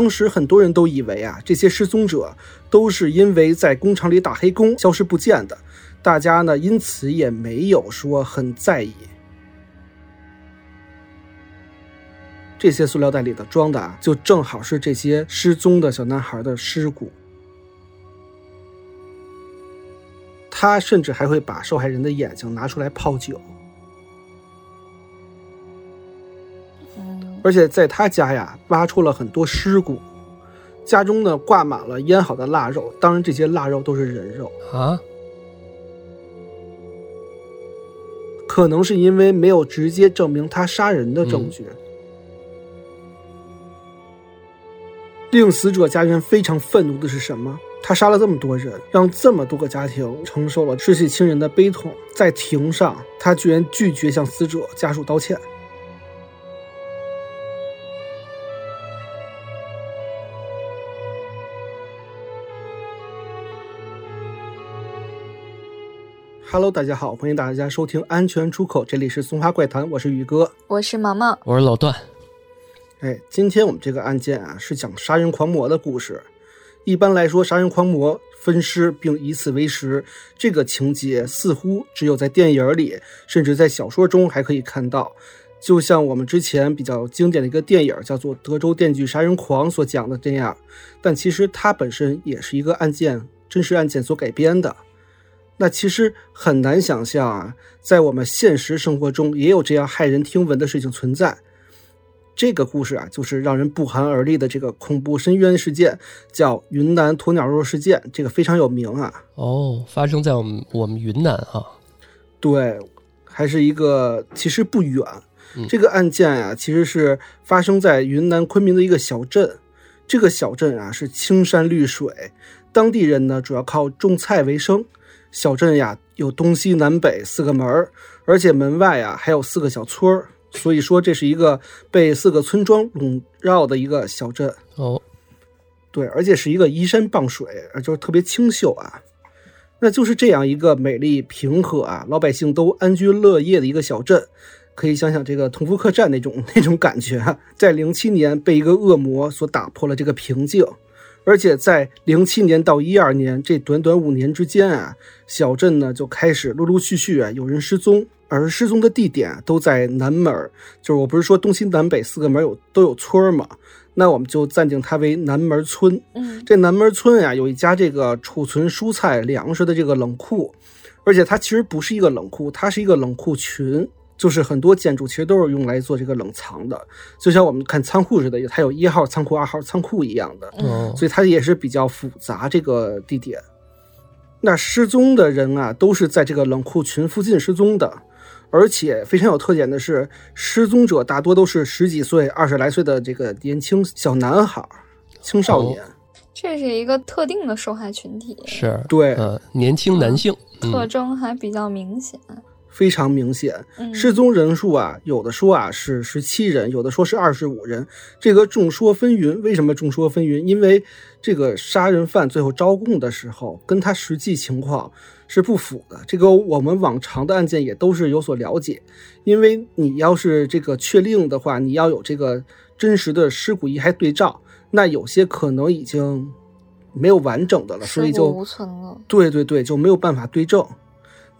当时很多人都以为啊，这些失踪者都是因为在工厂里打黑工消失不见的，大家呢因此也没有说很在意。这些塑料袋里的装的啊，就正好是这些失踪的小男孩的尸骨。他甚至还会把受害人的眼睛拿出来泡酒。而且在他家呀，挖出了很多尸骨，家中呢挂满了腌好的腊肉，当然这些腊肉都是人肉啊。可能是因为没有直接证明他杀人的证据。令死者家人非常愤怒的是什么？他杀了这么多人，让这么多个家庭承受了失去亲人的悲痛，在庭上，他居然拒绝向死者家属道歉。Hello，大家好，欢迎大家收听《安全出口》，这里是松花怪谈，我是宇哥，我是毛毛，我是老段。哎，今天我们这个案件啊，是讲杀人狂魔的故事。一般来说，杀人狂魔分尸并以此为食，这个情节似乎只有在电影里，甚至在小说中还可以看到。就像我们之前比较经典的一个电影叫做《德州电锯杀人狂》所讲的这样，但其实它本身也是一个案件，真实案件所改编的。那其实很难想象啊，在我们现实生活中也有这样骇人听闻的事情存在。这个故事啊，就是让人不寒而栗的这个恐怖深渊事件，叫云南鸵鸟肉事件，这个非常有名啊。哦，发生在我们我们云南啊。对，还是一个其实不远。这个案件啊，其实是发生在云南昆明的一个小镇。这个小镇啊是青山绿水，当地人呢主要靠种菜为生。小镇呀，有东西南北四个门儿，而且门外呀还有四个小村儿，所以说这是一个被四个村庄笼绕的一个小镇哦。对，而且是一个依山傍水，就是特别清秀啊。那就是这样一个美丽平和啊，老百姓都安居乐业的一个小镇，可以想想这个同福客栈那种 那种感觉，在零七年被一个恶魔所打破了这个平静。而且在零七年到一二年这短短五年之间啊，小镇呢就开始陆陆续续啊有人失踪，而失踪的地点都在南门就是我不是说东西南北四个门有都有村吗？那我们就暂定它为南门村。嗯，这南门村啊有一家这个储存蔬菜粮食的这个冷库，而且它其实不是一个冷库，它是一个冷库群。就是很多建筑其实都是用来做这个冷藏的，就像我们看仓库似的，它有一号仓库、二号仓库一样的，所以它也是比较复杂这个地点。那失踪的人啊，都是在这个冷库群附近失踪的，而且非常有特点的是，失踪者大多都是十几岁、二十来岁的这个年轻小男孩、青少年。这是一个特定的受害群体，是对，呃，年轻男性，特征还比较明显。非常明显，失踪人数啊，有的说啊是十七人，有的说是二十五人，这个众说纷纭。为什么众说纷纭？因为这个杀人犯最后招供的时候，跟他实际情况是不符的。这个我们往常的案件也都是有所了解，因为你要是这个确定的话，你要有这个真实的尸骨遗骸对照，那有些可能已经没有完整的了，所以就无存了。对对对，就没有办法对证。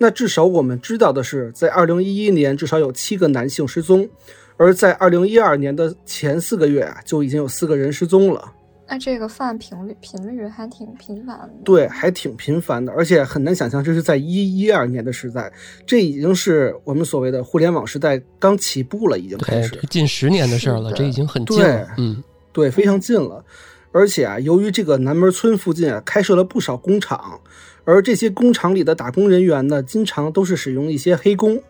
那至少我们知道的是，在二零一一年，至少有七个男性失踪，而在二零一二年的前四个月啊，就已经有四个人失踪了。那这个犯频率频率还挺频繁的。对，还挺频繁的，而且很难想象这是在一一二年的时代，这已经是我们所谓的互联网时代刚起步了，已经开始近十年的事儿了，这已经很近了。嗯，对，非常近了。而且啊，由于这个南门村附近啊，开设了不少工厂。而这些工厂里的打工人员呢，经常都是使用一些黑工，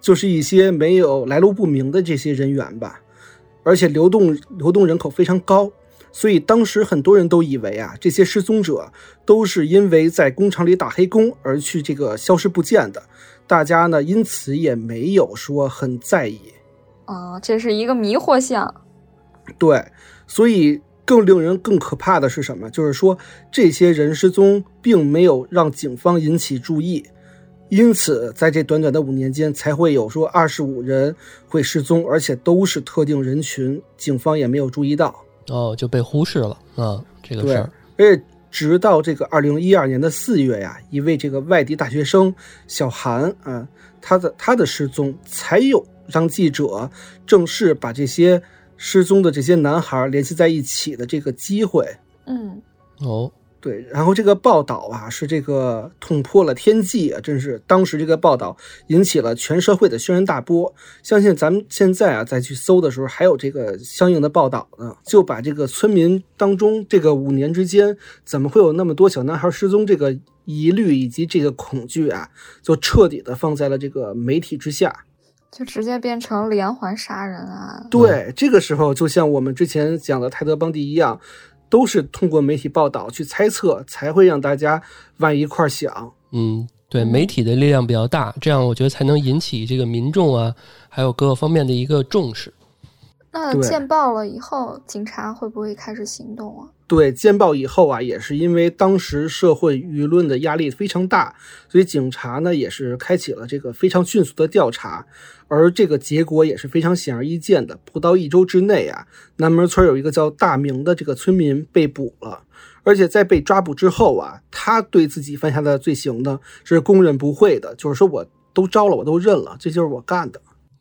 就是一些没有来路不明的这些人员吧。而且流动流动人口非常高，所以当时很多人都以为啊，这些失踪者都是因为在工厂里打黑工而去这个消失不见的。大家呢，因此也没有说很在意。啊，这是一个迷惑项。对，所以。更令人更可怕的是什么？就是说，这些人失踪并没有让警方引起注意，因此在这短短的五年间，才会有说二十五人会失踪，而且都是特定人群，警方也没有注意到。哦，就被忽视了啊，这个事儿。而且直到这个二零一二年的四月呀，一位这个外地大学生小韩啊，他的他的失踪，才有让记者正式把这些失踪的这些男孩联系在一起的这个机会。嗯，哦。对，然后这个报道啊，是这个捅破了天际啊，真是当时这个报道引起了全社会的轩然大波。相信咱们现在啊再去搜的时候，还有这个相应的报道呢，就把这个村民当中这个五年之间怎么会有那么多小男孩失踪这个疑虑以及这个恐惧啊，就彻底的放在了这个媒体之下，就直接变成连环杀人啊。对，这个时候就像我们之前讲的泰德邦迪一样。都是通过媒体报道去猜测，才会让大家往一块儿想。嗯，对，媒体的力量比较大，这样我觉得才能引起这个民众啊，还有各个方面的一个重视。那见报了以后，警察会不会开始行动啊？对，见报以后啊，也是因为当时社会舆论的压力非常大，所以警察呢也是开启了这个非常迅速的调查，而这个结果也是非常显而易见的。不到一周之内啊，南门村有一个叫大明的这个村民被捕了，而且在被抓捕之后啊，他对自己犯下的罪行呢是供认不讳的，就是说我都招了，我都认了，这就是我干的。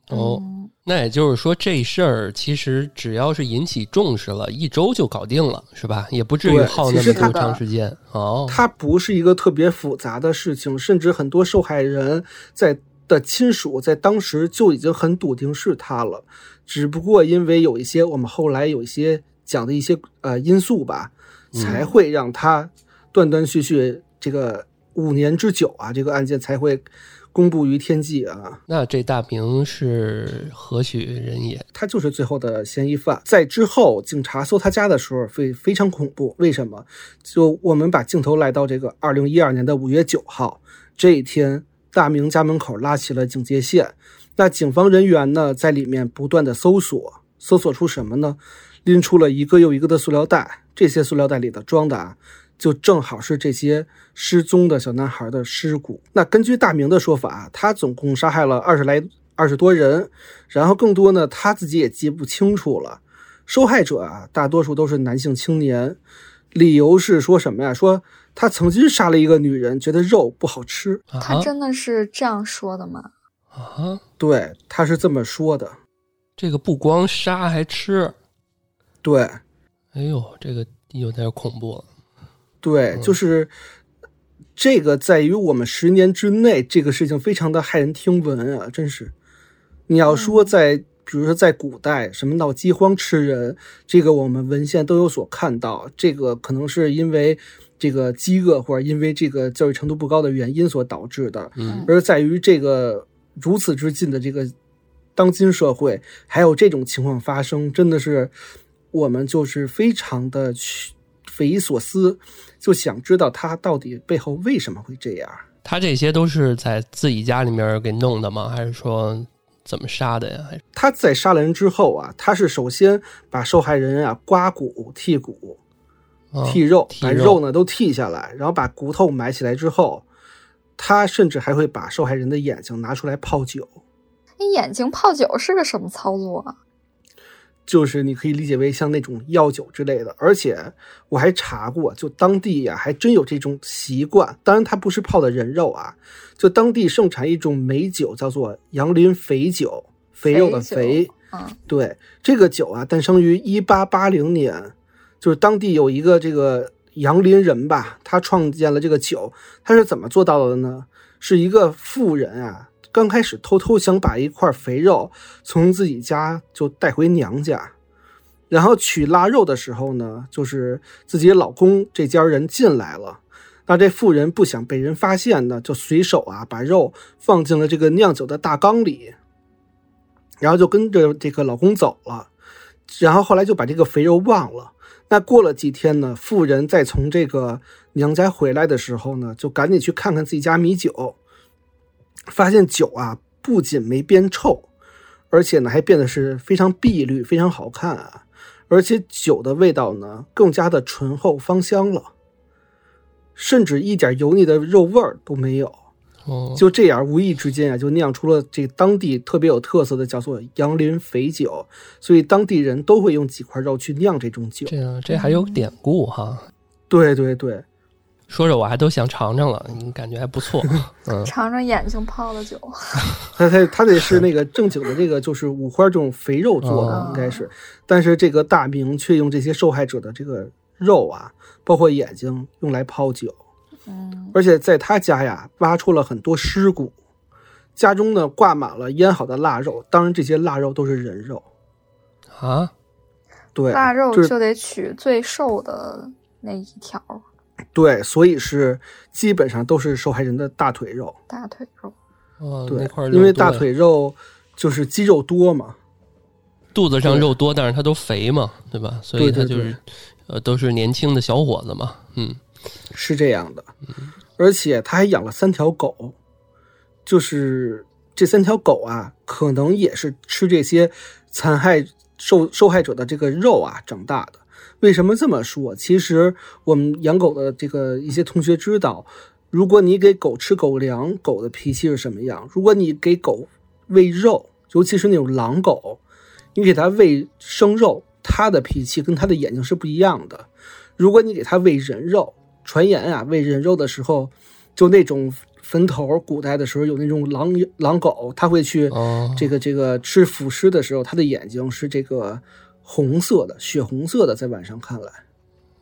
哦，那也就是说，这事儿其实只要是引起重视了，一周就搞定了，是吧？也不至于耗那么多长时间。哦，它不是一个特别复杂的事情，甚至很多受害人在的亲属在当时就已经很笃定是他了，只不过因为有一些我们后来有一些讲的一些呃因素吧，才会让他断断续续这个五年之久啊，这个案件才会。公布于天际啊！那这大明是何许人也？他就是最后的嫌疑犯。在之后，警察搜他家的时候，非非常恐怖。为什么？就我们把镜头来到这个二零一二年的五月九号这一天，大明家门口拉起了警戒线。那警方人员呢，在里面不断的搜索，搜索出什么呢？拎出了一个又一个的塑料袋，这些塑料袋里的装的啊。就正好是这些失踪的小男孩的尸骨。那根据大明的说法，他总共杀害了二十来、二十多人，然后更多呢，他自己也记不清楚了。受害者啊，大多数都是男性青年，理由是说什么呀？说他曾经杀了一个女人，觉得肉不好吃。他真的是这样说的吗？啊，对，他是这么说的。这个不光杀还吃，对。哎呦，这个有点恐怖了。对，就是这个，在于我们十年之内，这个事情非常的骇人听闻啊！真是，你要说在，比如说在古代，什么闹饥荒吃人，这个我们文献都有所看到。这个可能是因为这个饥饿，或者因为这个教育程度不高的原因所导致的。嗯，而在于这个如此之近的这个当今社会，还有这种情况发生，真的是我们就是非常的去。匪夷所思，就想知道他到底背后为什么会这样？他这些都是在自己家里面给弄的吗？还是说怎么杀的呀？还是他在杀了人之后啊，他是首先把受害人啊刮骨、剔骨、剔肉，把肉呢都剔下来，然后把骨头埋起来之后，他甚至还会把受害人的眼睛拿出来泡酒。你眼睛泡酒是个什么操作啊？就是你可以理解为像那种药酒之类的，而且我还查过，就当地呀还真有这种习惯。当然，它不是泡的人肉啊，就当地盛产一种美酒，叫做杨林肥酒，肥肉的肥。嗯，对，这个酒啊，诞生于一八八零年，就是当地有一个这个杨林人吧，他创建了这个酒。他是怎么做到的呢？是一个富人啊。刚开始偷偷想把一块肥肉从自己家就带回娘家，然后取腊肉的时候呢，就是自己老公这家人进来了，那这妇人不想被人发现呢，就随手啊把肉放进了这个酿酒的大缸里，然后就跟着这个老公走了，然后后来就把这个肥肉忘了。那过了几天呢，妇人再从这个娘家回来的时候呢，就赶紧去看看自己家米酒。发现酒啊，不仅没变臭，而且呢还变得是非常碧绿，非常好看啊！而且酒的味道呢更加的醇厚芳香了，甚至一点油腻的肉味儿都没有。哦，就这样无意之间啊，就酿出了这当地特别有特色的叫做杨林肥酒，所以当地人都会用几块肉去酿这种酒。这样，这还有典故哈。对对对，说着我还都想尝尝了，感觉还不错。嗯，尝尝眼睛泡的酒。它它它得是那个正经的这个，就是五花这种肥肉做的，应该是。但是这个大明却用这些受害者的这个肉啊，包括眼睛用来泡酒。嗯，而且在他家呀，挖出了很多尸骨，家中呢挂满了腌好的腊肉，当然这些腊肉都是人肉啊。对，腊肉就得取最瘦的那一条。对，所以是基本上都是受害人的大腿肉。大腿肉，哦，对，因为大腿肉就是肌肉多嘛，肚子上肉多，但是他都肥嘛，对吧？所以他就是，呃，都是年轻的小伙子嘛，嗯。是这样的，而且他还养了三条狗，就是这三条狗啊，可能也是吃这些残害受受害者的这个肉啊长大的。为什么这么说？其实我们养狗的这个一些同学知道，如果你给狗吃狗粮，狗的脾气是什么样？如果你给狗喂肉，尤其是那种狼狗，你给它喂生肉，它的脾气跟它的眼睛是不一样的。如果你给它喂人肉，传言啊，喂人肉的时候，就那种坟头，古代的时候有那种狼狼狗，它会去这个这个吃腐尸的时候，它的眼睛是这个红色的，血红色的，在晚上看来。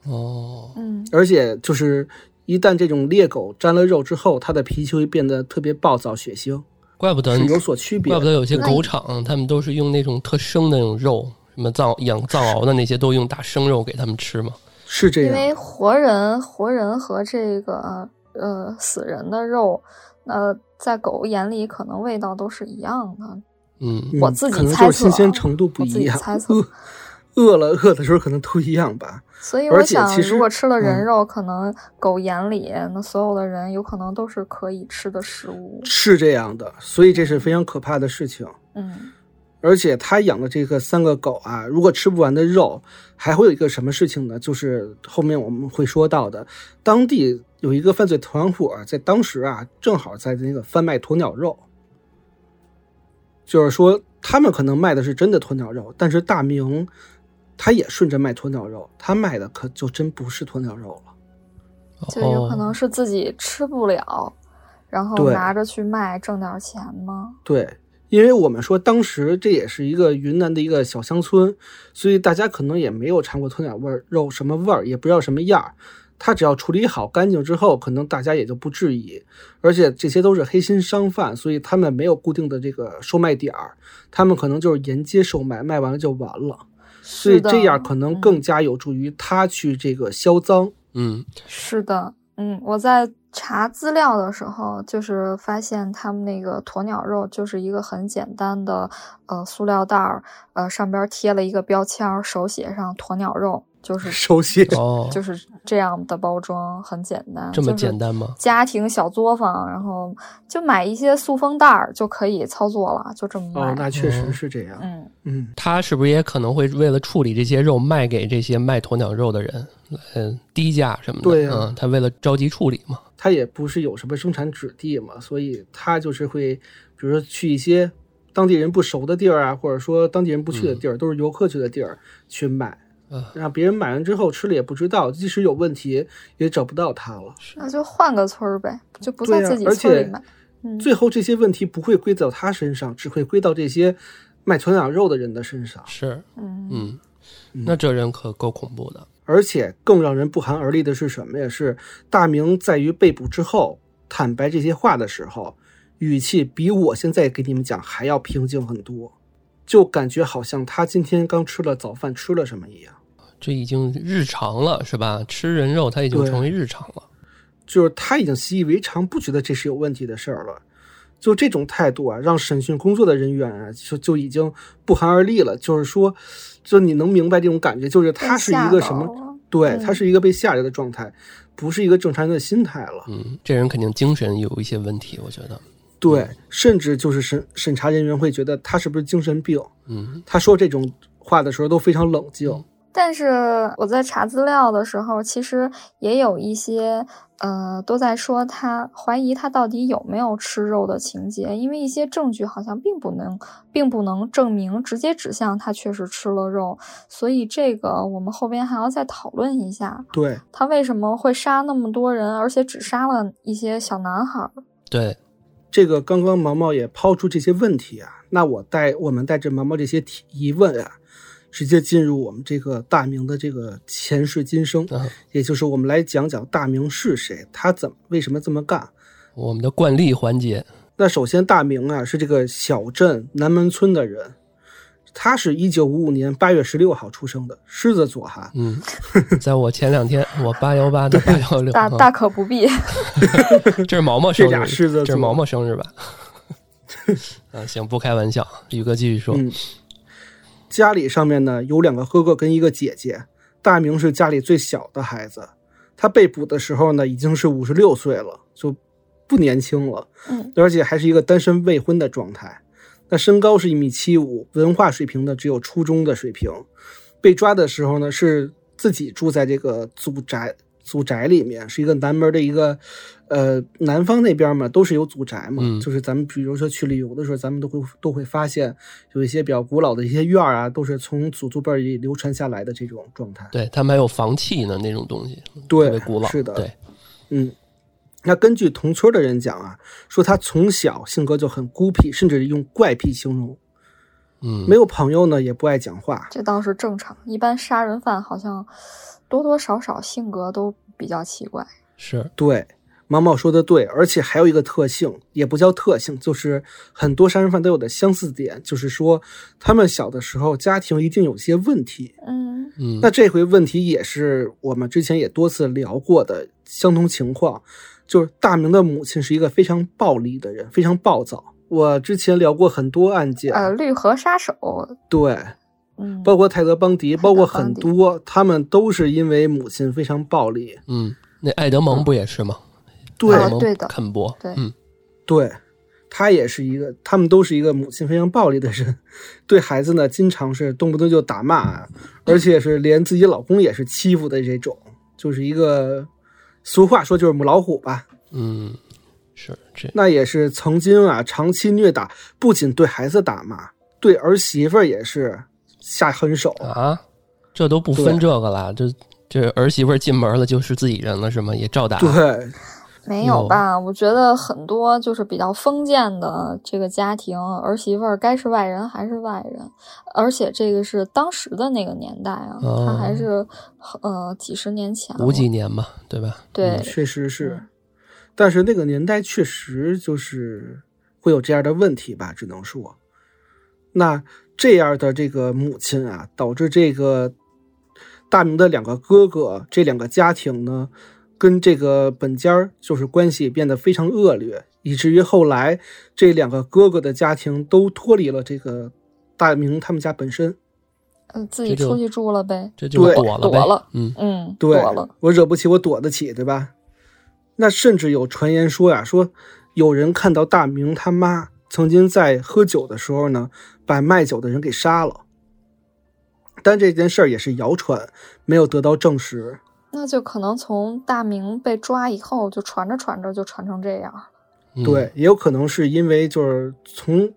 哦，嗯，而且就是一旦这种猎狗沾了肉之后，它的脾气会变得特别暴躁血腥。怪不得有所区别，怪不得有些狗场他们都是用那种特生的那种肉，什么藏养藏獒的那些都用大生肉给他们吃嘛。是这样，因为活人、活人和这个呃死人的肉，呃，在狗眼里可能味道都是一样的。嗯，我自己猜测，新鲜程度不一样。猜测，饿了饿的时候可能都一样吧。所以我想，如果吃了人肉，可能狗眼里那所有的人有可能都是可以吃的食物。是这样的，所以这是非常可怕的事情。嗯。而且他养的这个三个狗啊，如果吃不完的肉，还会有一个什么事情呢？就是后面我们会说到的，当地有一个犯罪团伙，在当时啊，正好在那个贩卖鸵鸟肉。就是说，他们可能卖的是真的鸵鸟肉，但是大明他也顺着卖鸵鸟肉，他卖的可就真不是鸵鸟肉了，就有可能是自己吃不了，然后拿着去卖挣点钱吗？对。因为我们说当时这也是一个云南的一个小乡村，所以大家可能也没有尝过鸵鸟味儿肉什么味儿，也不知道什么样儿。它只要处理好干净之后，可能大家也就不质疑。而且这些都是黑心商贩，所以他们没有固定的这个售卖点儿，他们可能就是沿街售卖，卖完了就完了。所以这样可能更加有助于他去这个销赃。嗯，是的，嗯，我在。查资料的时候，就是发现他们那个鸵鸟肉就是一个很简单的呃塑料袋儿，呃上边贴了一个标签，手写上鸵鸟肉。就是 手写哦，就是这样的包装，很简单。这么简单吗？家庭小作坊，然后就买一些塑封袋儿就可以操作了，就这么卖。哦，那确实是这样。嗯嗯，他是不是也可能会为了处理这些肉卖给这些卖鸵鸟肉的人，嗯，低价什么的？对嗯，他为了着急处理嘛。他也不是有什么生产指地嘛，所以他就是会，比如说去一些当地人不熟的地儿啊，或者说当地人不去的地儿，都是游客去的地儿去卖。让别人买完之后吃了也不知道，即使有问题也找不到他了。那就换个村儿呗，就不在自己村里买。最后这些问题不会归到他身上，只会归到这些卖鸵鸟肉的人的身上。是，嗯嗯，那这人可够恐怖的。而且更让人不寒而栗的是什么呀？是大明在于被捕之后坦白这些话的时候，语气比我现在给你们讲还要平静很多，就感觉好像他今天刚吃了早饭，吃了什么一样。这已经日常了，是吧？吃人肉，他已经成为日常了。就是他已经习以为常，不觉得这是有问题的事儿了。就这种态度啊，让审讯工作的人员啊，就就已经不寒而栗了。就是说，就你能明白这种感觉，就是他是一个什么？对他是一个被吓着的状态，不是一个正常人的心态了。嗯，这人肯定精神有一些问题，我觉得。对，甚至就是审审查人员会觉得他是不是精神病？嗯，他说这种话的时候都非常冷静。但是我在查资料的时候，其实也有一些。呃，都在说他怀疑他到底有没有吃肉的情节，因为一些证据好像并不能，并不能证明直接指向他确实吃了肉，所以这个我们后边还要再讨论一下。对，他为什么会杀那么多人，而且只杀了一些小男孩？对，这个刚刚毛毛也抛出这些问题啊，那我带我们带着毛毛这些提疑问啊。直接进入我们这个大明的这个前世今生，也就是我们来讲讲大明是谁，他怎么为什么这么干？我们的惯例环节。那首先，大明啊是这个小镇南门村的人，他是一九五五年八月十六号出生的，狮子座哈。嗯，在我前两天，我八幺八的八幺六，大大可不必。这是毛毛生日，狮子，这是毛毛生日吧？啊，行，不开玩笑，宇哥继续说。家里上面呢有两个哥哥跟一个姐姐，大明是家里最小的孩子。他被捕的时候呢已经是五十六岁了，就不年轻了。嗯，而且还是一个单身未婚的状态。那身高是一米七五，文化水平呢只有初中的水平。被抓的时候呢是自己住在这个祖宅。祖宅里面是一个南门的一个，呃，南方那边嘛，都是有祖宅嘛。嗯，就是咱们比如说去旅游的时候，咱们都会都会发现有一些比较古老的一些院儿啊，都是从祖祖辈里流传下来的这种状态。对他们还有房契呢，那种东西，对，特别古老。是的，对，嗯。那根据同村的人讲啊，说他从小性格就很孤僻，甚至用怪癖形容。嗯，没有朋友呢，也不爱讲话。这倒是正常，一般杀人犯好像。多多少少性格都比较奇怪，是对毛毛说的对，而且还有一个特性，也不叫特性，就是很多杀人犯都有的相似点，就是说他们小的时候家庭一定有些问题。嗯嗯，那这回问题也是我们之前也多次聊过的相同情况，就是大明的母亲是一个非常暴力的人，非常暴躁。我之前聊过很多案件，呃，绿河杀手，对。包括泰德邦迪，包括很多，他们都是因为母亲非常暴力。嗯，那爱德蒙不也是吗？对，对的，肯伯，对，嗯，对，他也是一个，他们都是一个母亲非常暴力的人，对孩子呢，经常是动不动就打骂，而且是连自己老公也是欺负的这种，就是一个俗话说就是母老虎吧。嗯，是这，那也是曾经啊，长期虐打，不仅对孩子打骂，对儿媳妇也是。下狠手啊！这都不分这个了，这这儿媳妇进门了就是自己人了是吗？也照打？对，没有吧？我觉得很多就是比较封建的这个家庭，儿媳妇该是外人还是外人，而且这个是当时的那个年代啊，他还是呃几十年前，五几年嘛，对吧？对，确实是，但是那个年代确实就是会有这样的问题吧？只能说，那。这样的这个母亲啊，导致这个大明的两个哥哥，这两个家庭呢，跟这个本家就是关系变得非常恶劣，以至于后来这两个哥哥的家庭都脱离了这个大明他们家本身，嗯，自己出去住了呗，这就躲了，躲了，嗯嗯，对，躲了，我惹不起，我躲得起，对吧？那甚至有传言说呀，说有人看到大明他妈曾经在喝酒的时候呢。把卖酒的人给杀了，但这件事儿也是谣传，没有得到证实。那就可能从大明被抓以后，就传着传着就传成这样。对，也有可能是因为就是从。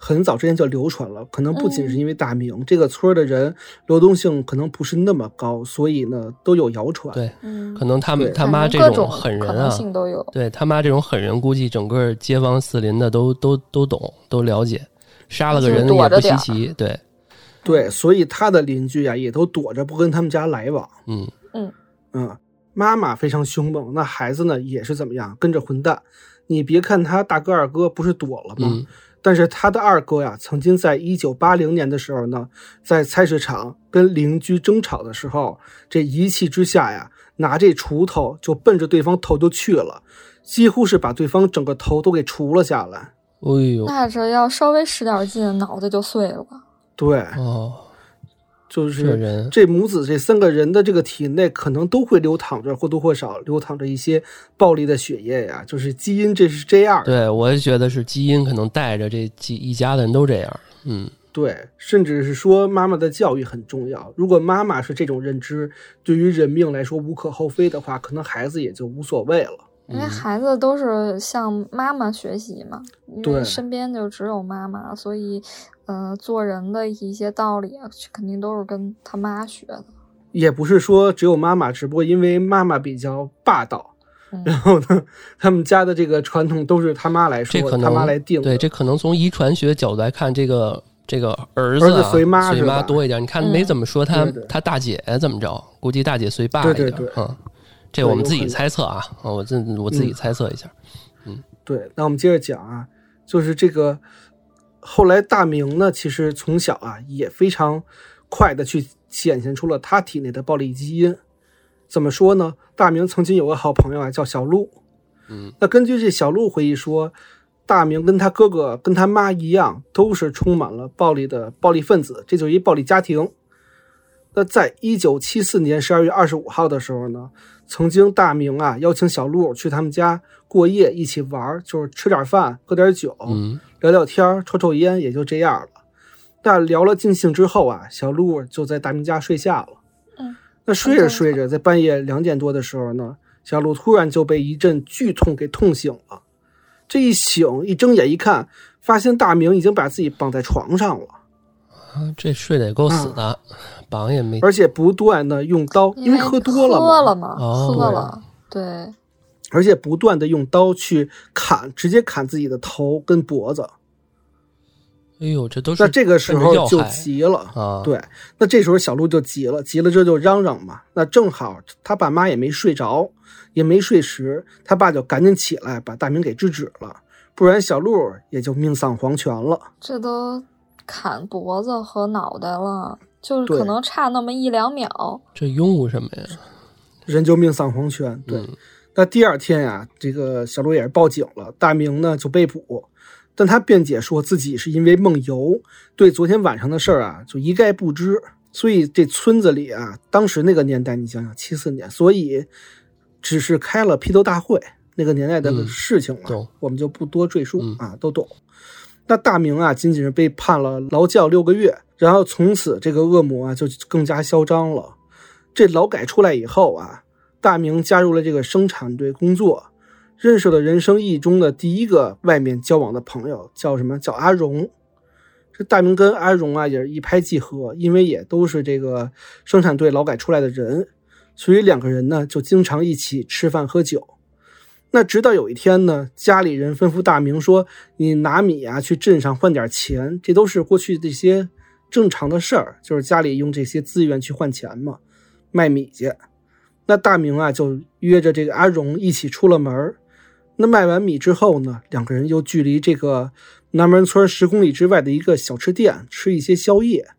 很早之前就流传了，可能不仅是因为大明这个村的人流动性可能不是那么高，所以呢都有谣传。对，嗯，可能他们他妈这种狠人啊，对他妈这种狠人，估计整个街坊四邻的都都都懂，都了解，杀了个人也不稀奇。对，对，所以他的邻居啊也都躲着不跟他们家来往。嗯嗯嗯，妈妈非常凶猛，那孩子呢也是怎么样，跟着混蛋。你别看他大哥二哥不是躲了吗？但是他的二哥呀，曾经在一九八零年的时候呢，在菜市场跟邻居争吵的时候，这一气之下呀，拿这锄头就奔着对方头就去了，几乎是把对方整个头都给锄了下来。哎呦，那这要稍微使点劲，脑袋就碎了。对，哦。就是这母子这三个人的这个体内，可能都会流淌着或多或少流淌着一些暴力的血液呀。就是基因，这是这样。对，我也觉得是基因，可能带着这几一家的人都这样。嗯，对，甚至是说妈妈的教育很重要。如果妈妈是这种认知，对于人命来说无可厚非的话，可能孩子也就无所谓了。因为孩子都是向妈妈学习嘛，因为身边就只有妈妈，所以，呃，做人的一些道理啊肯定都是跟他妈学的。也不是说只有妈妈，只不过因为妈妈比较霸道，然后呢，他们家的这个传统都是他妈来说，他妈来定。对，这可能从遗传学角度来看，这个这个儿子随妈随妈多一点。你看没怎么说他他大姐怎么着？估计大姐随爸一点。嗯。这我们自己猜测啊，我自我自己猜测一下，嗯，对，那我们接着讲啊，就是这个后来大明呢，其实从小啊也非常快的去显现出了他体内的暴力基因。怎么说呢？大明曾经有个好朋友啊，叫小鹿，嗯，那根据这小鹿回忆说，大明跟他哥哥跟他妈一样，都是充满了暴力的暴力分子，这就是一暴力家庭。那在一九七四年十二月二十五号的时候呢？曾经，大明啊邀请小鹿去他们家过夜，一起玩，就是吃点饭，喝点酒，聊聊天，抽抽烟，也就这样了。但聊了尽兴之后啊，小鹿就在大明家睡下了。嗯，那睡着睡着，在半夜两点多的时候呢，小鹿突然就被一阵剧痛给痛醒了。这一醒，一睁眼一看，发现大明已经把自己绑在床上了。啊，这睡得也够死的。绑也没，而且不断的用刀，因为喝多了嘛，喝了嘛，喝了，对，而且不断的用刀去砍，直接砍自己的头跟脖子。哎呦，这都是那这个时候就急了啊！对，那这时候小鹿就急了，急了这就嚷嚷嘛。那正好他爸妈也没睡着，也没睡实，他爸就赶紧起来把大明给制止了，不然小鹿也就命丧黄泉了。这都砍脖子和脑袋了。就是可能差那么一两秒，这拥护什么呀？人就命丧黄泉。对，那第二天呀，这个小鹿也是报警了，大明呢就被捕，但他辩解说自己是因为梦游，对昨天晚上的事儿啊就一概不知。所以这村子里啊，当时那个年代，你想想七四年，所以只是开了批斗大会，那个年代的事情了，我们就不多赘述啊，都懂。那大明啊，仅仅是被判了劳教六个月。然后从此，这个恶魔啊就更加嚣张了。这劳改出来以后啊，大明加入了这个生产队工作，认识了人生意义中的第一个外面交往的朋友，叫什么？叫阿荣。这大明跟阿荣啊也是一拍即合，因为也都是这个生产队劳改出来的人，所以两个人呢就经常一起吃饭喝酒。那直到有一天呢，家里人吩咐大明说：“你拿米啊去镇上换点钱。”这都是过去这些。正常的事儿就是家里用这些资源去换钱嘛，卖米去。那大明啊就约着这个阿荣一起出了门那卖完米之后呢，两个人又距离这个南门村十公里之外的一个小吃店吃一些宵夜。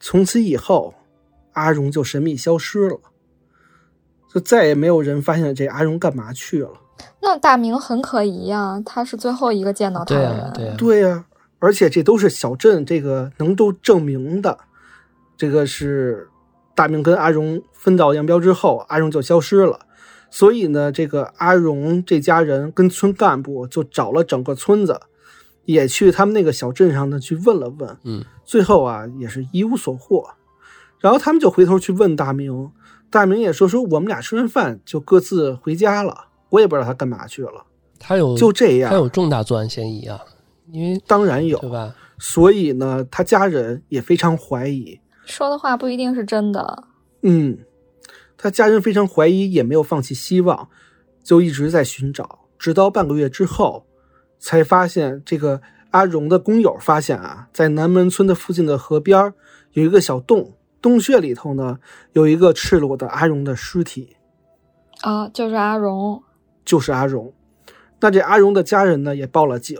从此以后，阿荣就神秘消失了，就再也没有人发现这阿荣干嘛去了。那大明很可疑呀，他是最后一个见到他的人。对呀，对呀。而且这都是小镇这个能够证明的，这个是大明跟阿荣分道扬镳之后，阿荣就消失了。所以呢，这个阿荣这家人跟村干部就找了整个村子，也去他们那个小镇上呢去问了问。嗯，最后啊也是一无所获。然后他们就回头去问大明，大明也说说我们俩吃完饭就各自回家了，我也不知道他干嘛去了。他有就这样，他有重大作案嫌疑啊。因为当然有，对吧？所以呢，他家人也非常怀疑，说的话不一定是真的。嗯，他家人非常怀疑，也没有放弃希望，就一直在寻找，直到半个月之后，才发现这个阿荣的工友发现啊，在南门村的附近的河边有一个小洞，洞穴里头呢有一个赤裸的阿荣的尸体。啊，就是阿荣，就是阿荣。那这阿荣的家人呢也报了警。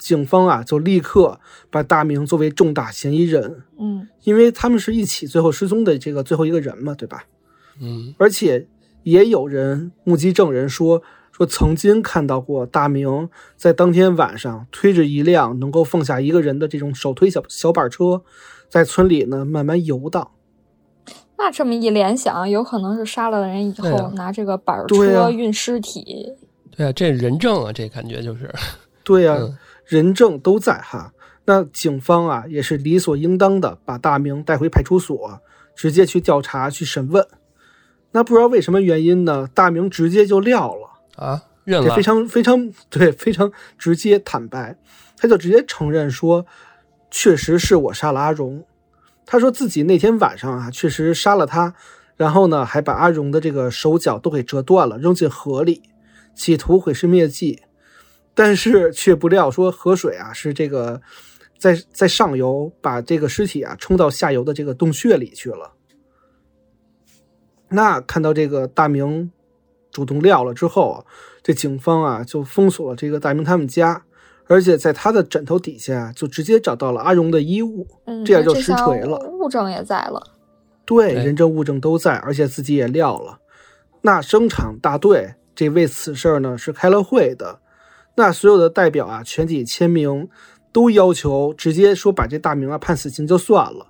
警方啊，就立刻把大明作为重大嫌疑人。嗯，因为他们是一起最后失踪的这个最后一个人嘛，对吧？嗯，而且也有人目击证人说，说曾经看到过大明在当天晚上推着一辆能够放下一个人的这种手推小小板车，在村里呢慢慢游荡。那这么一联想，有可能是杀了人以后拿这个板车运尸体。对啊，这人证啊，这感觉就是。对呀。人证都在哈，那警方啊也是理所应当的把大明带回派出所，直接去调查去审问。那不知道为什么原因呢？大明直接就撂了啊，认了，非常非常 对，非常直接坦白，他就直接承认说，确实是我杀了阿荣。他说自己那天晚上啊，确实杀了他，然后呢，还把阿荣的这个手脚都给折断了，扔进河里，企图毁尸灭迹。但是却不料说河水啊是这个在在上游把这个尸体啊冲到下游的这个洞穴里去了。那看到这个大明主动撂了之后，这警方啊就封锁了这个大明他们家，而且在他的枕头底下就直接找到了阿荣的衣物，这样就实锤了。物证也在了，对，人证物证都在，而且自己也撂了。那生产大队这为此事儿呢是开了会的，那所有的代表啊全体签名，都要求直接说把这大明啊判死刑就算了，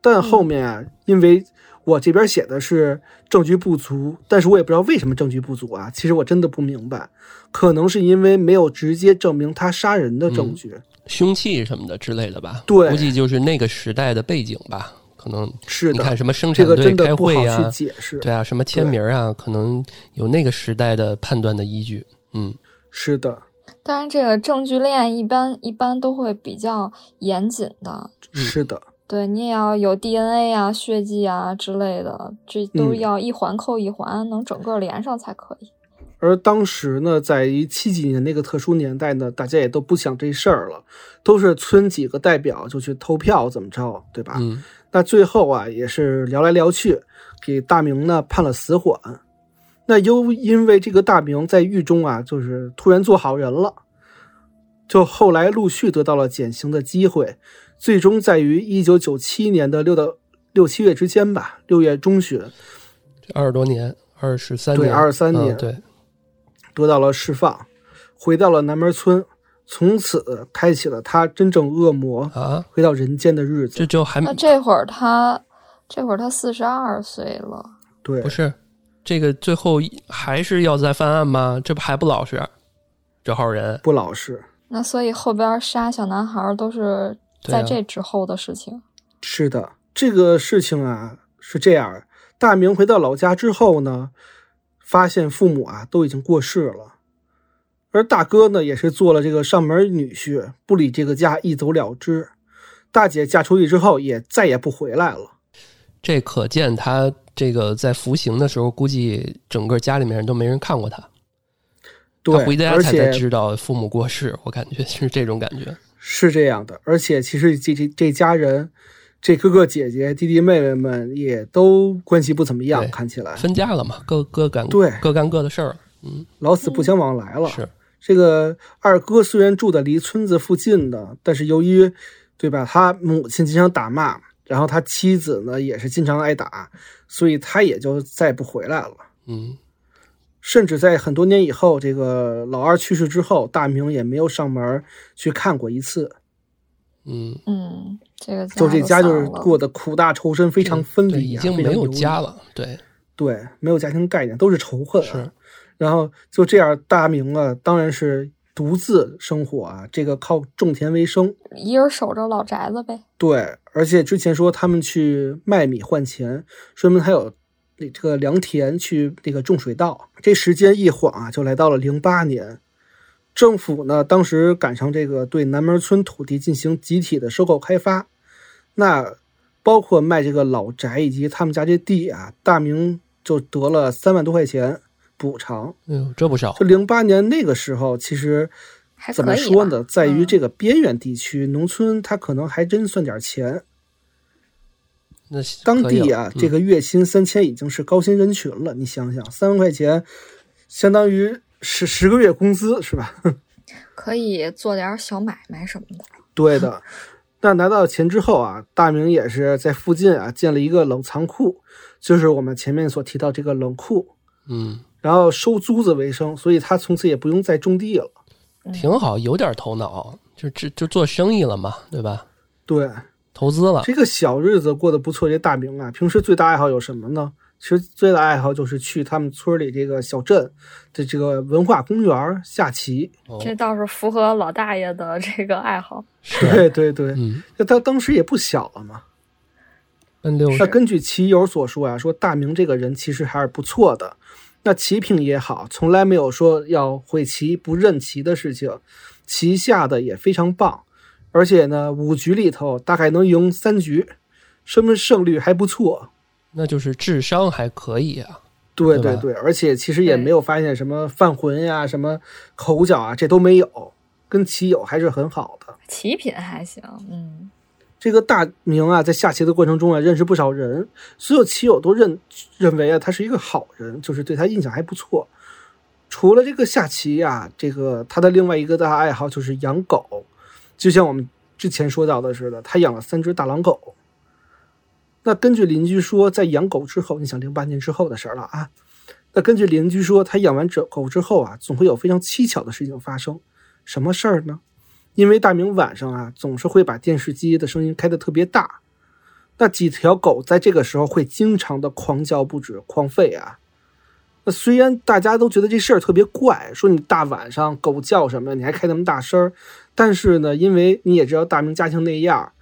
但后面啊因为。我这边写的是证据不足，但是我也不知道为什么证据不足啊。其实我真的不明白，可能是因为没有直接证明他杀人的证据，凶器什么的之类的吧。对，估计就是那个时代的背景吧。可能是。你看什么生产队开会呀？对啊，什么签名啊？可能有那个时代的判断的依据。嗯，是的。当然，这个证据链一般一般都会比较严谨的。是的。对你也要有 DNA 啊、血迹啊之类的，这都要一环扣一环，能整个连上才可以。而当时呢，在于七几年那个特殊年代呢，大家也都不想这事儿了，都是村几个代表就去投票，怎么着，对吧？嗯。那最后啊，也是聊来聊去，给大明呢判了死缓。那又因为这个大明在狱中啊，就是突然做好人了，就后来陆续得到了减刑的机会。最终在于一九九七年的六到六七月之间吧，六月中旬，这二十多年，二十三年，对，二十三年，对，得到了释放，回到了南门村，从此开启了他真正恶魔啊回到人间的日子。这就还那这会儿他这会儿他四十二岁了，对，不是这个最后还是要再犯案吗？这不还不老实？这号人不老实。那所以后边杀小男孩都是。在这之后的事情，是的，这个事情啊是这样。大明回到老家之后呢，发现父母啊都已经过世了，而大哥呢也是做了这个上门女婿，不理这个家，一走了之。大姐嫁出去之后也再也不回来了。这可见他这个在服刑的时候，估计整个家里面人都没人看过他。他回家才才知道父母过世，我感觉是这种感觉。是这样的，而且其实这这这家人，这哥哥姐姐、弟弟妹妹们也都关系不怎么样，看起来分家了嘛，各各干对各干各的事儿，嗯，老死不相往来了。是这个二哥虽然住的离村子附近的，但是由于对吧，他母亲经常打骂，然后他妻子呢也是经常挨打，所以他也就再也不回来了。嗯。甚至在很多年以后，这个老二去世之后，大明也没有上门去看过一次。嗯嗯，这个就这家就是过得苦大仇深，非常分离，已经没有家了。对对，没有家庭概念，都是仇恨。是，然后就这样，大明啊，当然是独自生活啊，这个靠种田为生，一人守着老宅子呗。对，而且之前说他们去卖米换钱，说明他有。这个良田去那个种水稻，这时间一晃啊，就来到了零八年。政府呢，当时赶上这个对南门村土地进行集体的收购开发，那包括卖这个老宅以及他们家这地啊，大明就得了三万多块钱补偿。嗯，这不少。就零八年那个时候，其实怎么说呢，在于这个边远地区，农村他可能还真算点钱。那当地啊，这个月薪三千已经是高薪人群了。你想想，三万块钱，相当于十十个月工资，是吧？可以做点小买卖什么的。对的。那拿到钱之后啊，大明也是在附近啊建了一个冷藏库，就是我们前面所提到这个冷库。嗯。然后收租子为生，所以他从此也不用再种地了。挺好，有点头脑，就就就做生意了嘛，对吧？对。投资了，这个小日子过得不错。这大明啊，平时最大爱好有什么呢？其实最大爱好就是去他们村里这个小镇的这个文化公园下棋。这倒是符合老大爷的这个爱好。对对对，那他当时也不小了嘛。那根据棋友所说啊，说大明这个人其实还是不错的。那棋品也好，从来没有说要会棋不认棋的事情。棋下的也非常棒，而且呢，五局里头大概能赢三局，说明胜率还不错。那就是智商还可以啊，对对对，而且其实也没有发现什么犯浑呀、什么口角啊，这都没有，跟棋友还是很好的。棋品还行，嗯。这个大明啊，在下棋的过程中啊，认识不少人，所有棋友都认认为啊，他是一个好人，就是对他印象还不错。除了这个下棋呀，这个他的另外一个大爱好就是养狗，就像我们之前说到的似的，他养了三只大狼狗。那根据邻居说，在养狗之后，你想零八年之后的事了啊。那根据邻居说，他养完这狗之后啊，总会有非常蹊跷的事情发生。什么事儿呢？因为大明晚上啊，总是会把电视机的声音开得特别大，那几条狗在这个时候会经常的狂叫不止、狂吠啊。那虽然大家都觉得这事儿特别怪，说你大晚上狗叫什么，你还开那么大声儿，但是呢，因为你也知道大明家庭那样。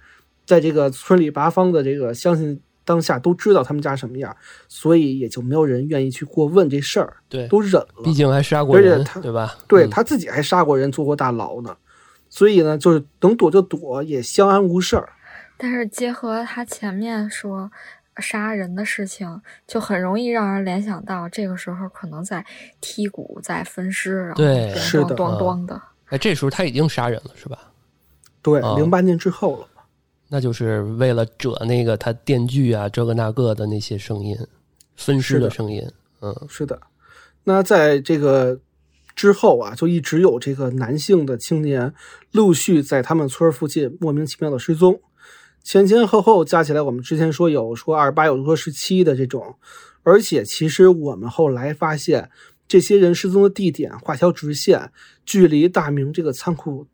在这个村里八方的这个相信当下都知道他们家什么样，所以也就没有人愿意去过问这事儿，对，都忍了。毕竟还杀过人，对吧？对他自己还杀过人，坐过大牢呢，所以呢，就是能躲就躲，也相安无事儿。但是结合他前面说杀人的事情，就很容易让人联想到这个时候可能在剔骨、在分尸，然后对，是的，咣咣的。哎，这时候他已经杀人了，是吧？对，零八年之后了。那就是为了遮那个他电锯啊，这个那个的那些声音，分尸的声音。嗯，是的。那在这个之后啊，就一直有这个男性的青年陆续在他们村附近莫名其妙的失踪，前前后后加起来，我们之前说有说二十八，有说十七的这种。而且其实我们后来发现，这些人失踪的地点画条直线，距离大明这个仓库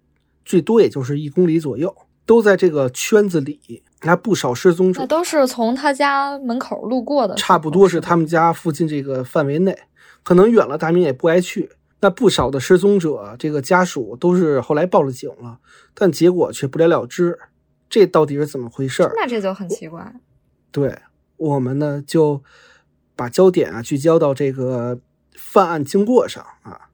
最多也就是一公里左右。都在这个圈子里，那不少失踪者，那都是从他家门口路过的，差不多是他们家附近这个范围内，可能远了大明也不爱去。那不少的失踪者，这个家属都是后来报了警了，但结果却不了了之，这到底是怎么回事？那这就很奇怪。对我们呢，就把焦点啊聚焦到这个犯案经过上啊。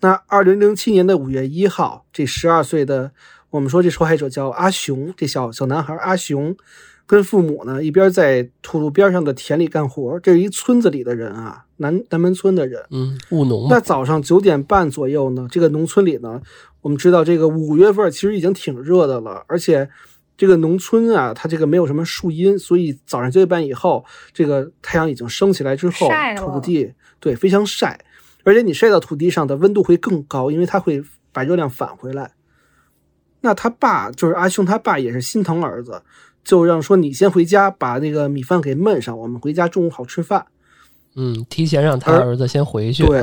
那二零零七年的五月一号，这十二岁的。我们说这受害者叫阿雄，这小小男孩阿雄，跟父母呢一边在土路边上的田里干活。这是一村子里的人啊，南南门村的人。嗯，务农。那早上九点半左右呢，这个农村里呢，我们知道这个五月份其实已经挺热的了，而且这个农村啊，它这个没有什么树荫，所以早上九点半以后，这个太阳已经升起来之后，土地对非常晒，而且你晒到土地上的温度会更高，因为它会把热量返回来。那他爸就是阿雄，他爸也是心疼儿子，就让说你先回家把那个米饭给焖上，我们回家中午好吃饭。嗯，提前让他儿子先回去。对，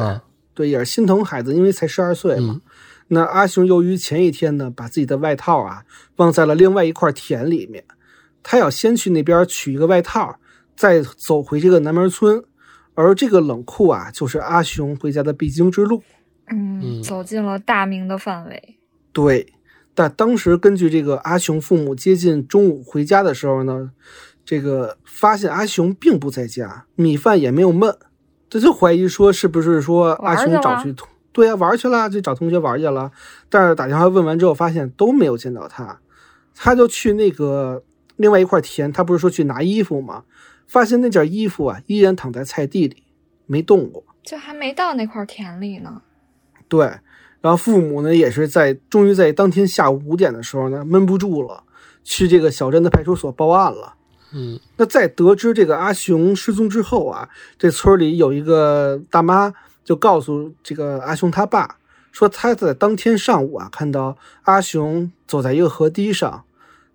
对，也是心疼孩子，因为才十二岁嘛。那阿雄由于前一天呢，把自己的外套啊忘在了另外一块田里面，他要先去那边取一个外套，再走回这个南门村。而这个冷库啊，就是阿雄回家的必经之路。嗯，走进了大明的范围。对。但当时根据这个阿雄父母接近中午回家的时候呢，这个发现阿雄并不在家，米饭也没有焖，这就怀疑说是不是说阿雄找去同对呀玩去了，就找同学玩去了。但是打电话问完之后，发现都没有见到他，他就去那个另外一块田，他不是说去拿衣服吗？发现那件衣服啊依然躺在菜地里，没动过，就还没到那块田里呢。对。然后父母呢，也是在终于在当天下午五点的时候呢，闷不住了，去这个小镇的派出所报案了。嗯，那在得知这个阿雄失踪之后啊，这村里有一个大妈就告诉这个阿雄他爸说，他在当天上午啊，看到阿雄走在一个河堤上，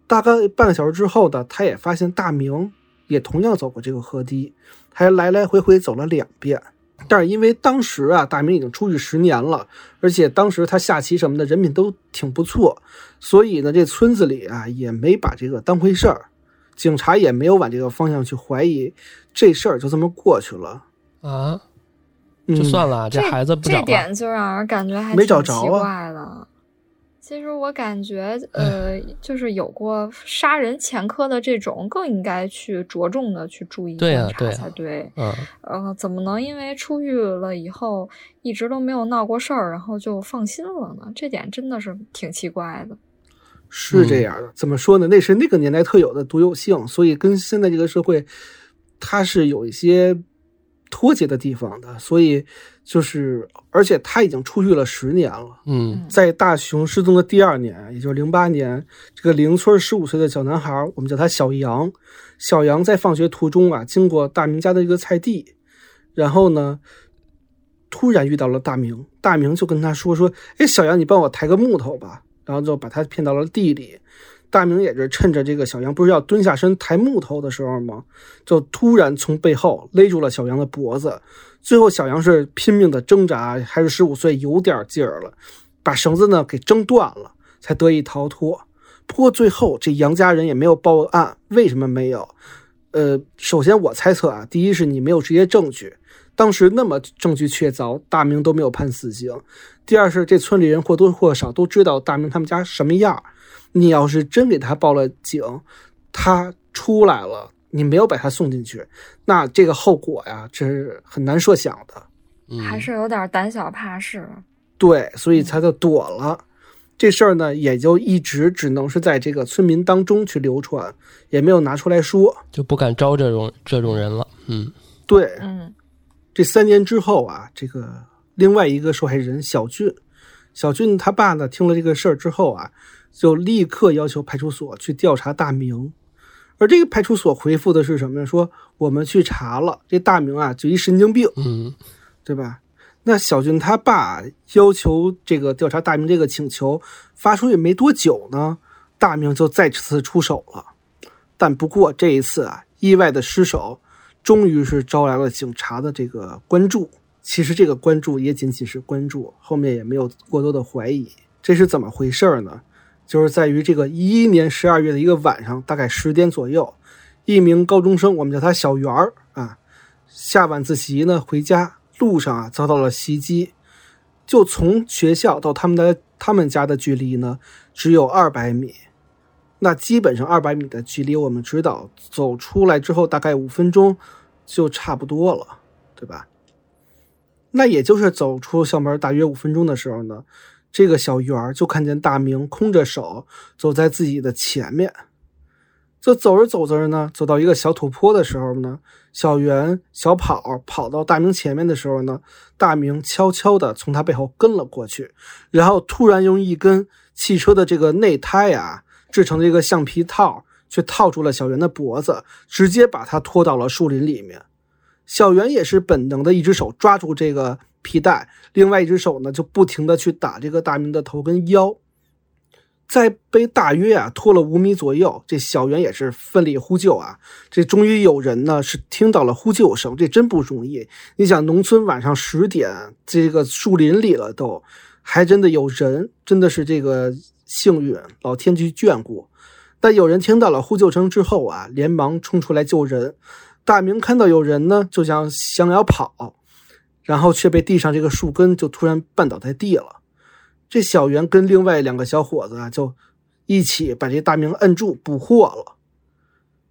大概半个小时之后的，他也发现大明也同样走过这个河堤，还来来回回走了两遍。但是因为当时啊，大明已经出去十年了，而且当时他下棋什么的人品都挺不错，所以呢，这村子里啊也没把这个当回事儿。警察也没有往这个方向去怀疑，这事儿就这么过去了啊，就算了，这孩子不这点就让人感觉还没找着啊。其实我感觉，呃，就是有过杀人前科的这种，更应该去着重的去注意观察才对。嗯，呃，怎么能因为出狱了以后一直都没有闹过事儿，然后就放心了呢？这点真的是挺奇怪的。是这样的，怎么说呢？那是那个年代特有的独有性，所以跟现在这个社会，它是有一些。脱节的地方的，所以就是，而且他已经出狱了十年了。嗯，在大雄失踪的第二年，也就是零八年，这个邻村十五岁的小男孩，我们叫他小杨。小杨在放学途中啊，经过大明家的一个菜地，然后呢，突然遇到了大明。大明就跟他说：“说，哎，小杨，你帮我抬个木头吧。”然后就把他骗到了地里。大明也是趁着这个小杨不是要蹲下身抬木头的时候吗？就突然从背后勒住了小杨的脖子。最后小杨是拼命的挣扎，还是十五岁有点劲儿了，把绳子呢给挣断了，才得以逃脱。不过最后这杨家人也没有报案，为什么没有？呃，首先我猜测啊，第一是你没有直接证据，当时那么证据确凿，大明都没有判死刑。第二是这村里人或多或少都知道大明他们家什么样。你要是真给他报了警，他出来了，你没有把他送进去，那这个后果呀，这是很难设想的。还是有点胆小怕事。对，所以他就躲了。这事儿呢，也就一直只能是在这个村民当中去流传，也没有拿出来说，就不敢招这种这种人了。嗯，对，嗯，这三年之后啊，这个另外一个受害人小俊，小俊他爸呢，听了这个事儿之后啊。就立刻要求派出所去调查大明，而这个派出所回复的是什么呀？说我们去查了，这大明啊就一神经病，嗯，对吧？那小俊他爸要求这个调查大明这个请求发出去没多久呢，大明就再次出手了，但不过这一次啊，意外的失手，终于是招来了警察的这个关注。其实这个关注也仅仅是关注，后面也没有过多的怀疑。这是怎么回事呢？就是在于这个一一年十二月的一个晚上，大概十点左右，一名高中生，我们叫他小圆儿啊，下晚自习呢回家路上啊遭到了袭击，就从学校到他们的他们家的距离呢只有二百米，那基本上二百米的距离，我们知道走出来之后大概五分钟就差不多了，对吧？那也就是走出校门大约五分钟的时候呢。这个小圆就看见大明空着手走在自己的前面，就走着走着呢，走到一个小土坡的时候呢，小圆小跑跑到大明前面的时候呢，大明悄悄地从他背后跟了过去，然后突然用一根汽车的这个内胎啊制成的一个橡皮套，却套住了小圆的脖子，直接把他拖到了树林里面。小圆也是本能的一只手抓住这个。皮带，另外一只手呢就不停的去打这个大明的头跟腰，在被大约啊拖了五米左右，这小袁也是奋力呼救啊，这终于有人呢是听到了呼救声，这真不容易。你想，农村晚上十点，这个树林里了都，还真的有人，真的是这个幸运，老天去眷顾。但有人听到了呼救声之后啊，连忙冲出来救人。大明看到有人呢，就想想要跑。然后却被地上这个树根就突然绊倒在地了，这小袁跟另外两个小伙子啊，就一起把这大明摁住捕获了。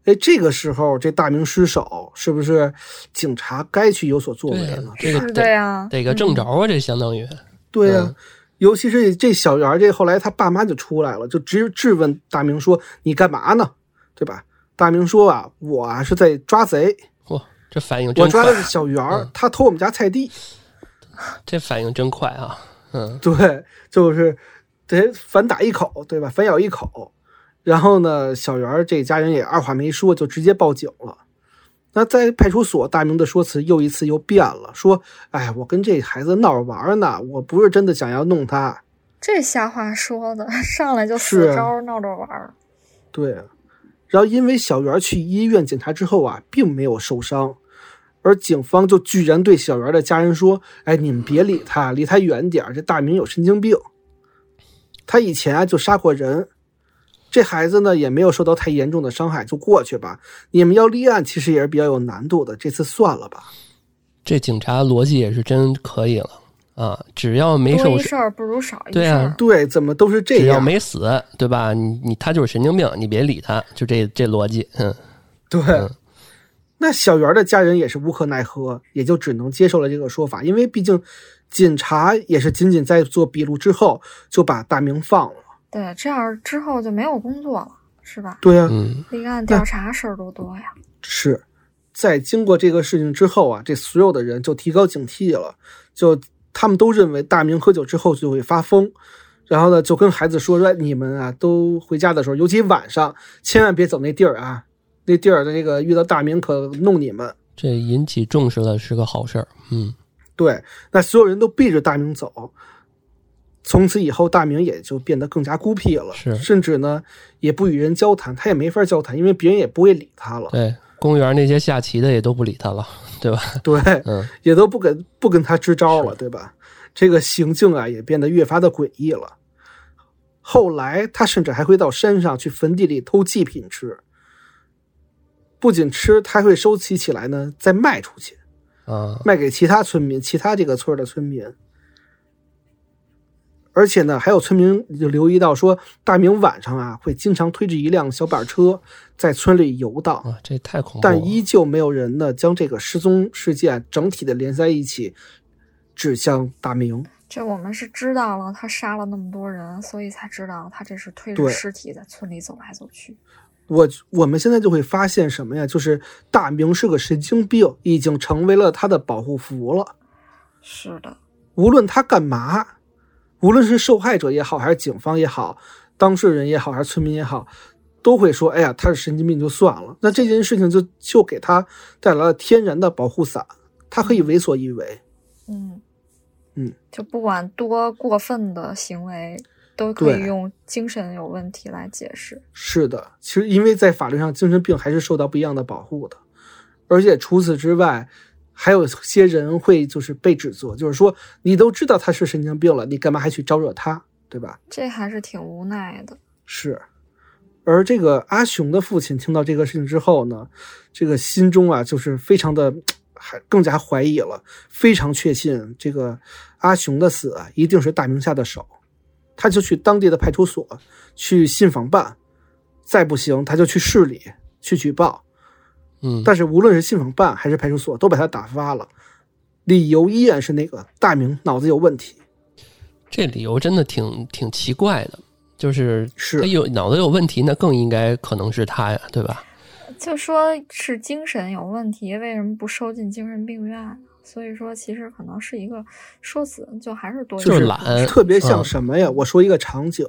哎，这个时候这大明失手，是不是警察该去有所作为了？这个对呀，得个正着啊，这相当于对呀。尤其是这小圆，这后来他爸妈就出来了，就直质问大明说：“你干嘛呢？对吧？”大明说：“啊，我啊是在抓贼。”这反应我抓的是小圆儿，他偷我们家菜地。这反应真快啊！嗯，对，就是得反打一口，对吧？反咬一口。然后呢，小圆这家人也二话没说，就直接报警了。那在派出所，大明的说辞又一次又变了，说：“哎，我跟这孩子闹着玩呢，我不是真的想要弄他。”这瞎话说的，上来就四招闹着玩。对。然后因为小圆去医院检查之后啊，并没有受伤。而警方就居然对小袁的家人说：“哎，你们别理他，离他远点这大明有神经病，他以前啊就杀过人。”这孩子呢也没有受到太严重的伤害，就过去吧。你们要立案，其实也是比较有难度的，这次算了吧。这警察逻辑也是真可以了啊！只要没受事儿不如少一事对啊，对，怎么都是这样。只要没死，对吧？你你他就是神经病，你别理他，就这这逻辑。嗯，对。那小圆的家人也是无可奈何，也就只能接受了这个说法，因为毕竟警察也是仅仅在做笔录之后就把大明放了。对，这样之后就没有工作了，是吧？对呀，立案调查事儿都多呀。是在经过这个事情之后啊，这所有的人就提高警惕了，就他们都认为大明喝酒之后就会发疯，然后呢就跟孩子说说你们啊都回家的时候，尤其晚上千万别走那地儿啊。那地儿的那个遇到大明可弄你们，这引起重视了是个好事儿。嗯，对，那所有人都避着大明走，从此以后大明也就变得更加孤僻了，是，甚至呢也不与人交谈，他也没法交谈，因为别人也不会理他了。对，公园那些下棋的也都不理他了，对吧？对，嗯，也都不跟不跟他支招了，对吧？这个行径啊也变得越发的诡异了。后来他甚至还会到山上去坟地里偷祭品吃。不仅吃，他会收集起来呢，再卖出去，啊，卖给其他村民，其他这个村的村民。而且呢，还有村民就留意到说，大明晚上啊，会经常推着一辆小板车在村里游荡。啊，这太恐怖！但依旧没有人呢，将这个失踪事件整体的连在一起，指向大明。这我们是知道了，他杀了那么多人，所以才知道他这是推着尸体在村里走来走去。我我们现在就会发现什么呀？就是大明是个神经病，已经成为了他的保护符了。是的，无论他干嘛，无论是受害者也好，还是警方也好，当事人也好，还是村民也好，都会说：“哎呀，他是神经病就算了。”那这件事情就就给他带来了天然的保护伞，他可以为所欲为。嗯嗯，就不管多过分的行为。都可以用精神有问题来解释。是的，其实因为在法律上，精神病还是受到不一样的保护的。而且除此之外，还有些人会就是被指责，就是说你都知道他是神经病了，你干嘛还去招惹他，对吧？这还是挺无奈的。是。而这个阿雄的父亲听到这个事情之后呢，这个心中啊就是非常的 还更加怀疑了，非常确信这个阿雄的死啊一定是大明下的手。他就去当地的派出所去信访办，再不行他就去市里去举报。嗯，但是无论是信访办还是派出所，都把他打发了，理由依然是那个大明脑子有问题。这理由真的挺挺奇怪的，就是是他有脑子有问题，那更应该可能是他呀，对吧？就说是精神有问题，为什么不收进精神病院？所以说，其实可能是一个说死，就还是多就是懒，特别像什么呀？我说一个场景，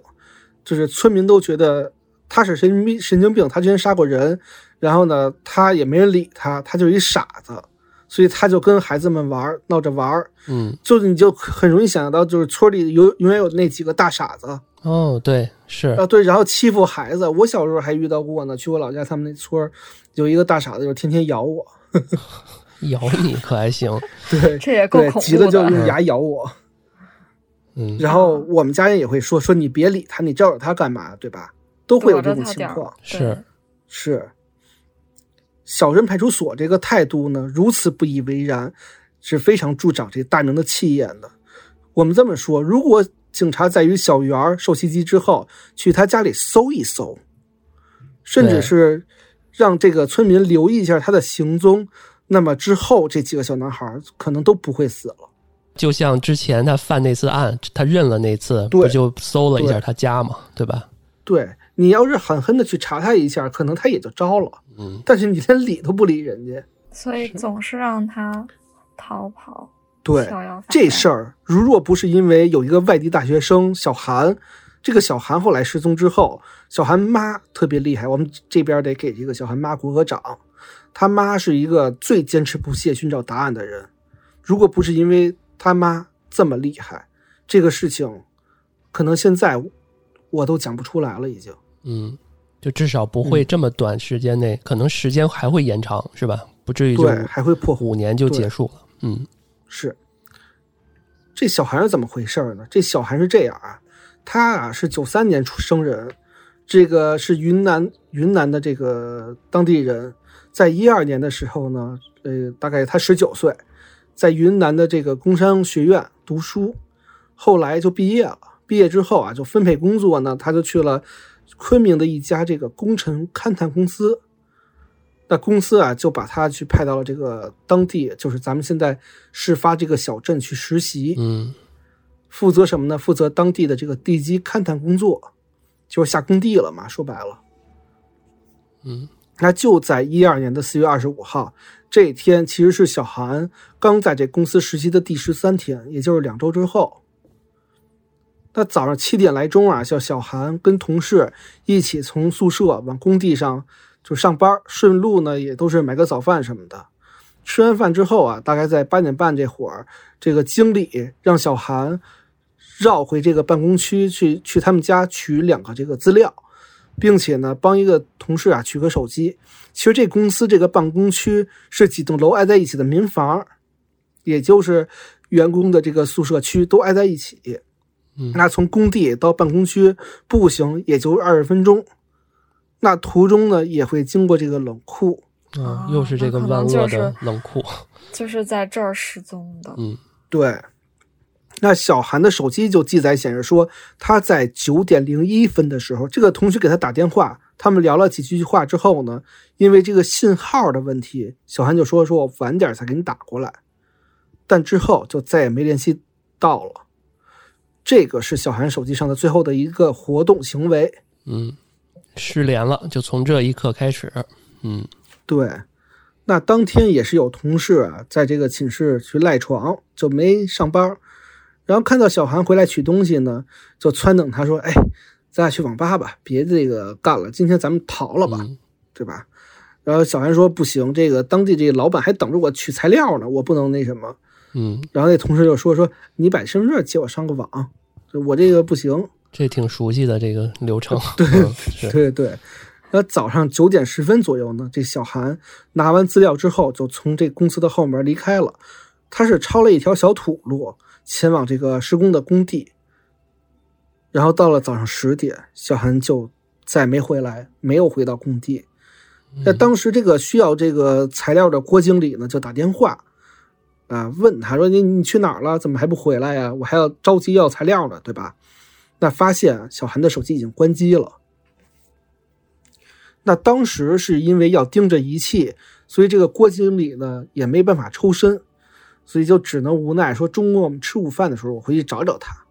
就是村民都觉得他是神经病，神经病，他之前杀过人，然后呢，他也没人理他，他就是一傻子，所以他就跟孩子们玩，闹着玩嗯，就是你就很容易想象到，就是村里有永远有那几个大傻子。哦，对，是啊，对，然后欺负孩子。我小时候还遇到过呢，去我老家他们那村有一个大傻子，就天天咬我。咬你可还行？对，这也够恐怖急了就用 牙咬我。嗯，然后我们家人也会说说你别理他，你招惹他干嘛？对吧？都会有这种情况。是是，小镇派出所这个态度呢，如此不以为然，是非常助长这大明的气焰的。我们这么说，如果警察在与小圆受袭击之后去他家里搜一搜，甚至是让这个村民留意一下他的行踪。那么之后，这几个小男孩可能都不会死了。就像之前他犯那次案，他认了那次，不就搜了一下他家嘛，对吧？对你要是狠狠的去查他一下，可能他也就招了。嗯，但是你连理都不理人家，所以总是让他逃跑。对这事儿，如若不是因为有一个外地大学生小韩，这个小韩后来失踪之后，小韩妈特别厉害，我们这边得给这个小韩妈鼓个掌。他妈是一个最坚持不懈寻找答案的人，如果不是因为他妈这么厉害，这个事情可能现在我都讲不出来了。已经，嗯，就至少不会这么短时间内，可能时间还会延长，是吧？不至于对，还会破五年就结束了。嗯，是。这小韩是怎么回事呢？这小韩是这样啊，他啊是九三年出生人。这个是云南云南的这个当地人，在一二年的时候呢，呃，大概他十九岁，在云南的这个工商学院读书，后来就毕业了。毕业之后啊，就分配工作呢，他就去了昆明的一家这个工程勘探公司。那公司啊，就把他去派到了这个当地，就是咱们现在事发这个小镇去实习。嗯，负责什么呢？负责当地的这个地基勘探工作。就是下工地了嘛，说白了，嗯，那就在一二年的四月二十五号这一天，其实是小韩刚在这公司实习的第十三天，也就是两周之后。那早上七点来钟啊，叫小韩跟同事一起从宿舍往工地上就上班，顺路呢也都是买个早饭什么的。吃完饭之后啊，大概在八点半这会儿，这个经理让小韩。绕回这个办公区去，去他们家取两个这个资料，并且呢，帮一个同事啊取个手机。其实这公司这个办公区是几栋楼挨在一起的民房，也就是员工的这个宿舍区都挨在一起。那从工地到办公区步行也就二十分钟。那途中呢也会经过这个冷库，啊，又是这个万恶的冷库，就是在这儿失踪的。嗯，对。那小韩的手机就记载显示说，他在九点零一分的时候，这个同学给他打电话，他们聊了几句话之后呢，因为这个信号的问题，小韩就说说我晚点再给你打过来，但之后就再也没联系到了。这个是小韩手机上的最后的一个活动行为，嗯，失联了，就从这一刻开始，嗯，对。那当天也是有同事啊，在这个寝室去赖床，就没上班。然后看到小韩回来取东西呢，就撺掇他说：“哎，咱俩去网吧吧，别这个干了，今天咱们逃了吧，对吧？”然后小韩说：“不行，这个当地这个老板还等着我取材料呢，我不能那什么。”嗯。然后那同事就说：“说你把身份证借我上个网，我这个不行。”这挺熟悉的这个流程。对对对。那早上九点十分左右呢，这小韩拿完资料之后，就从这公司的后门离开了。他是抄了一条小土路。前往这个施工的工地，然后到了早上十点，小韩就再没回来，没有回到工地。那当时这个需要这个材料的郭经理呢，就打电话啊，问他说：“你你去哪儿了？怎么还不回来呀？我还要着急要材料呢，对吧？”那发现小韩的手机已经关机了。那当时是因为要盯着仪器，所以这个郭经理呢也没办法抽身。所以就只能无奈说，中午我们吃午饭的时候，我回去找找他。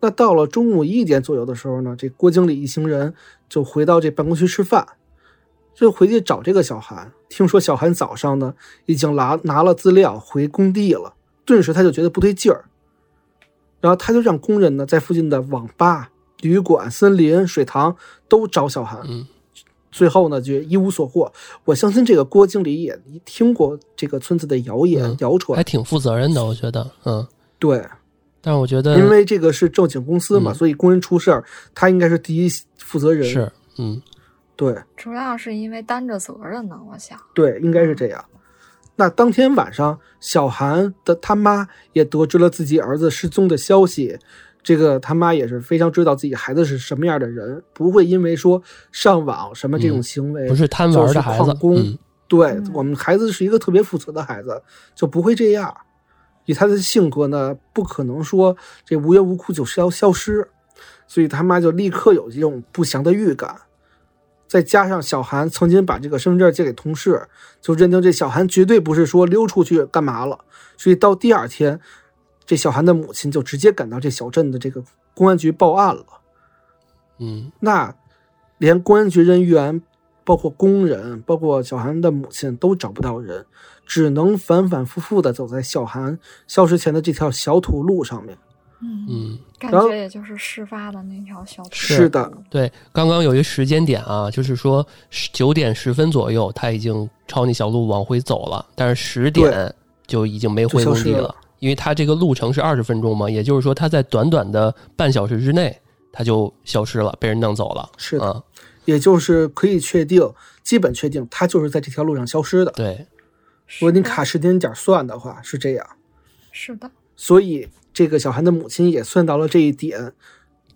那到了中午一点左右的时候呢，这郭经理一行人就回到这办公区吃饭，就回去找这个小韩。听说小韩早上呢已经拿拿了资料回工地了，顿时他就觉得不对劲儿，然后他就让工人呢在附近的网吧、旅馆、森林、水塘都找小韩。最后呢，就一无所获。我相信这个郭经理也听过这个村子的谣言、谣传，还挺负责任的。我觉得，嗯，对。但是我觉得，因为这个是正经公司嘛，所以工人出事儿，他应该是第一负责人。是，嗯，对。主要是因为担着责任呢，我想。对，应该是这样。那当天晚上，小韩的他妈也得知了自己儿子失踪的消息。这个他妈也是非常知道自己孩子是什么样的人，不会因为说上网什么这种行为不是贪玩的孩子。对我们孩子是一个特别负责的孩子，就不会这样。以他的性格呢，不可能说这无缘无故就消消失，所以他妈就立刻有这种不祥的预感。再加上小韩曾经把这个身份证借给同事，就认定这小韩绝对不是说溜出去干嘛了。所以到第二天。这小韩的母亲就直接赶到这小镇的这个公安局报案了。嗯，那连公安局人员、包括工人、包括小韩的母亲都找不到人，只能反反复复的走在小韩消失前的这条小土路上面。嗯，感觉也就是事发的那条小土。是的，对，刚刚有一时间点啊，就是说九点十分左右，他已经朝那小路往回走了，但是十点就已经没回工地了。因为他这个路程是二十分钟嘛，也就是说他在短短的半小时之内他就消失了，被人弄走了。是的，也就是可以确定，基本确定他就是在这条路上消失的。对，如果你卡时间点算的话是这样。是的。所以这个小韩的母亲也算到了这一点。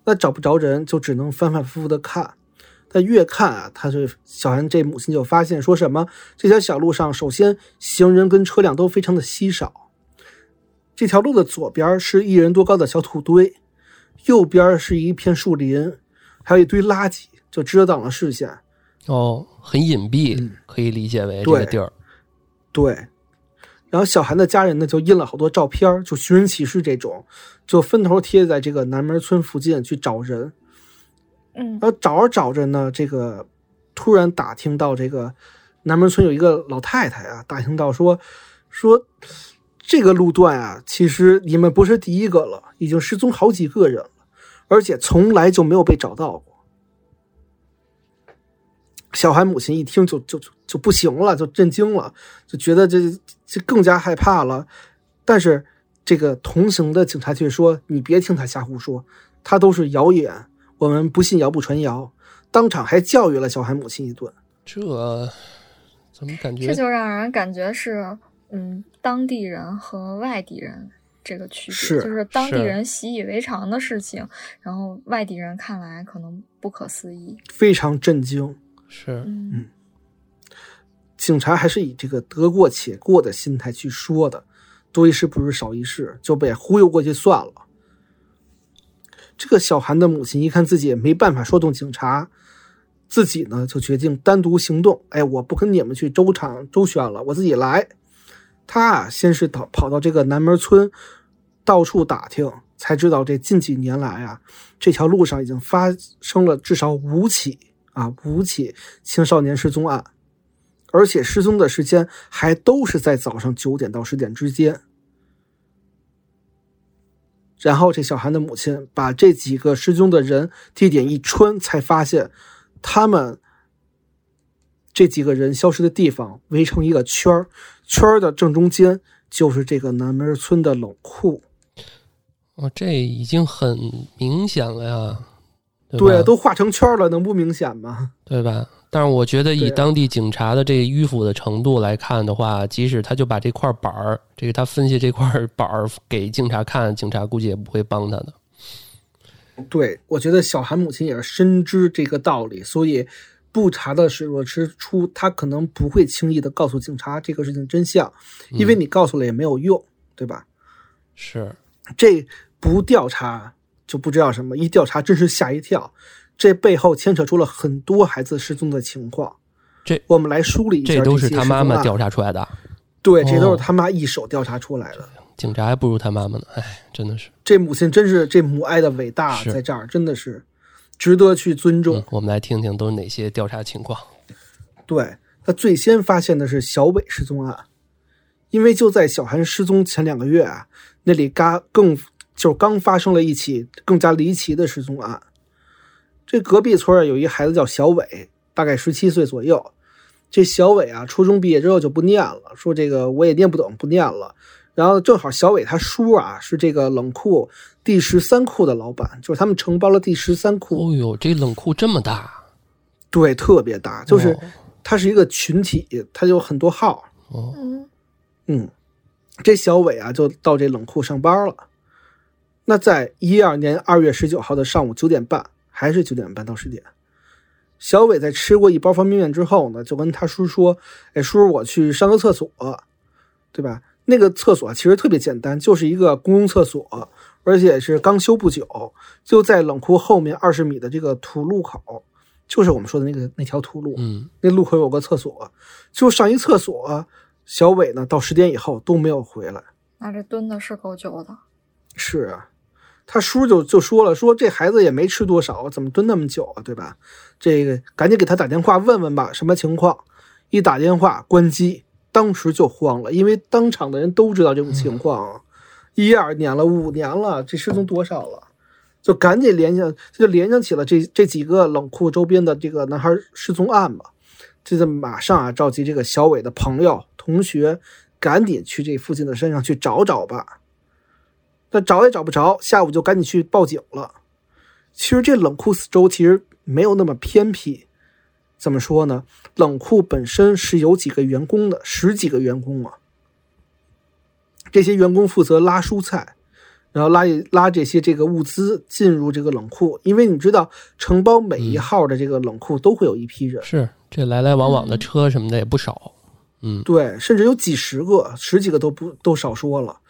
那找不着人，就只能反反复复的看。但越看啊，他这小韩这母亲就发现说什么，这条小路上，首先行人跟车辆都非常的稀少。这条路的左边是一人多高的小土堆，右边是一片树林，还有一堆垃圾，就遮挡了视线。哦，很隐蔽，可以理解为这个地儿。对。然后小韩的家人呢，就印了好多照片，就寻人启事这种，就分头贴在这个南门村附近去找人。嗯，然后找着找着呢，这个突然打听到这个南门村有一个老太太啊，打听到说说这个路段啊，其实你们不是第一个了，已经失踪好几个人了，而且从来就没有被找到过。小韩母亲一听就就就不行了，就震惊了，就觉得这这更加害怕了。但是这个同行的警察却说：“你别听他瞎胡说，他都是谣言。”我们不信谣不传谣，当场还教育了小韩母亲一顿。这怎么感觉？这就让人感觉是，嗯，当地人和外地人这个区别，就是当地人习以为常的事情，然后外地人看来可能不可思议，非常震惊。是，嗯，警察还是以这个得过且过的心态去说的，多一事不如少一事，就被忽悠过去算了。这个小韩的母亲一看自己也没办法说动警察，自己呢就决定单独行动。哎，我不跟你们去周场周旋了，我自己来。他啊，先是跑跑到这个南门村，到处打听，才知道这近几年来啊，这条路上已经发生了至少五起啊五起青少年失踪案，而且失踪的时间还都是在早上九点到十点之间。然后，这小韩的母亲把这几个失踪的人地点一穿，才发现，他们这几个人消失的地方围成一个圈儿，圈儿的正中间就是这个南门村的冷库。哦，这已经很明显了呀。对，都画成圈了，能不明显吗？对吧？但是我觉得，以当地警察的这迂腐的程度来看的话，即使他就把这块板儿，这个他分析这块板儿给警察看，警察估计也不会帮他的。对，我觉得小韩母亲也是深知这个道理，所以不查的水落石出，他可能不会轻易的告诉警察这个事情真相，因为你告诉了也没有用，对吧？是，这不调查就不知道什么，一调查真是吓一跳。这背后牵扯出了很多孩子失踪的情况，这我们来梳理一下。这都是他妈妈调查出来的，对，这都是他妈一手调查出来的。警察还不如他妈妈呢，哎，真的是。这母亲真是这母爱的伟大，在这儿真的是值得去尊重。我们来听听都是哪些调查情况。对他最先发现的是小伟失踪案，因为就在小韩失踪前两个月啊，那里嘎更就刚发生了一起更加离奇的失踪案。这隔壁村啊，有一孩子叫小伟，大概十七岁左右。这小伟啊，初中毕业之后就不念了，说这个我也念不懂，不念了。然后正好小伟他叔啊，是这个冷库第十三库的老板，就是他们承包了第十三库。哦呦，这冷库这么大？对，特别大，就是它是一个群体，它有很多号。哦，嗯，这小伟啊，就到这冷库上班了。那在一二年二月十九号的上午九点半。还是九点半到十点，小伟在吃过一包方便面之后呢，就跟他叔说：“哎，叔叔，我去上个厕所，对吧？那个厕所其实特别简单，就是一个公共厕所，而且是刚修不久，就在冷库后面二十米的这个土路口，就是我们说的那个那条土路。嗯，那路口有个厕所，就上一厕所。小伟呢，到十点以后都没有回来。那这蹲的是够久的。是啊。他叔就就说了，说这孩子也没吃多少，怎么蹲那么久啊，对吧？这个赶紧给他打电话问问吧，什么情况？一打电话关机，当时就慌了，因为当场的人都知道这种情况，一二年了，五年了，这失踪多少了？就赶紧联想，就联想起了这这几个冷库周边的这个男孩失踪案吧，这就马上啊召集这个小伟的朋友同学，赶紧去这附近的山上去找找吧。但找也找不着，下午就赶紧去报警了。其实这冷库四周其实没有那么偏僻，怎么说呢？冷库本身是有几个员工的，十几个员工啊。这些员工负责拉蔬菜，然后拉拉这些这个物资进入这个冷库，因为你知道承包每一号的这个冷库都会有一批人，是这来来往往的车什么的也不少。嗯，对，甚至有几十个、十几个都不都少说了。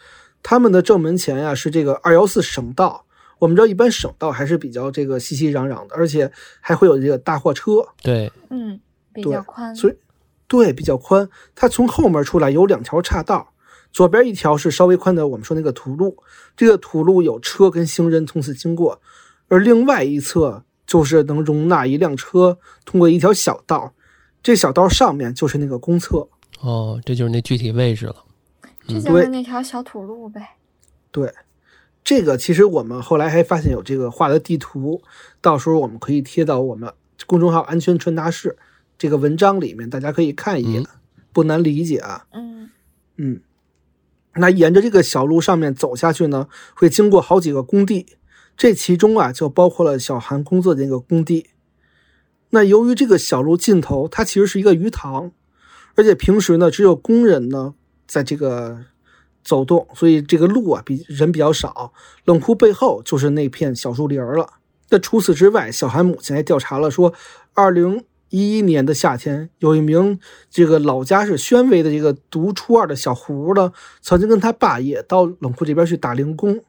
他们的正门前呀是这个二幺四省道，我们知道一般省道还是比较这个熙熙攘攘的，而且还会有这个大货车，对，嗯，比较宽，所以对比较宽。它从后门出来有两条岔道，左边一条是稍微宽的，我们说那个土路，这个土路有车跟行人从此经过，而另外一侧就是能容纳一辆车通过一条小道，这小道上面就是那个公厕。哦，这就是那具体位置了。这就对是那条小土路呗。对，这个其实我们后来还发现有这个画的地图，到时候我们可以贴到我们公众号“安全传达室”这个文章里面，大家可以看一眼，不难理解啊。嗯嗯，那沿着这个小路上面走下去呢，会经过好几个工地，这其中啊就包括了小韩工作的那个工地。那由于这个小路尽头它其实是一个鱼塘，而且平时呢只有工人呢在这个走动，所以这个路啊比人比较少。冷库背后就是那片小树林儿了。那除此之外，小韩母亲还调查了说，二零一一年的夏天，有一名这个老家是宣威的这个读初二的小胡呢，曾经跟他爸也到冷库这边去打零工，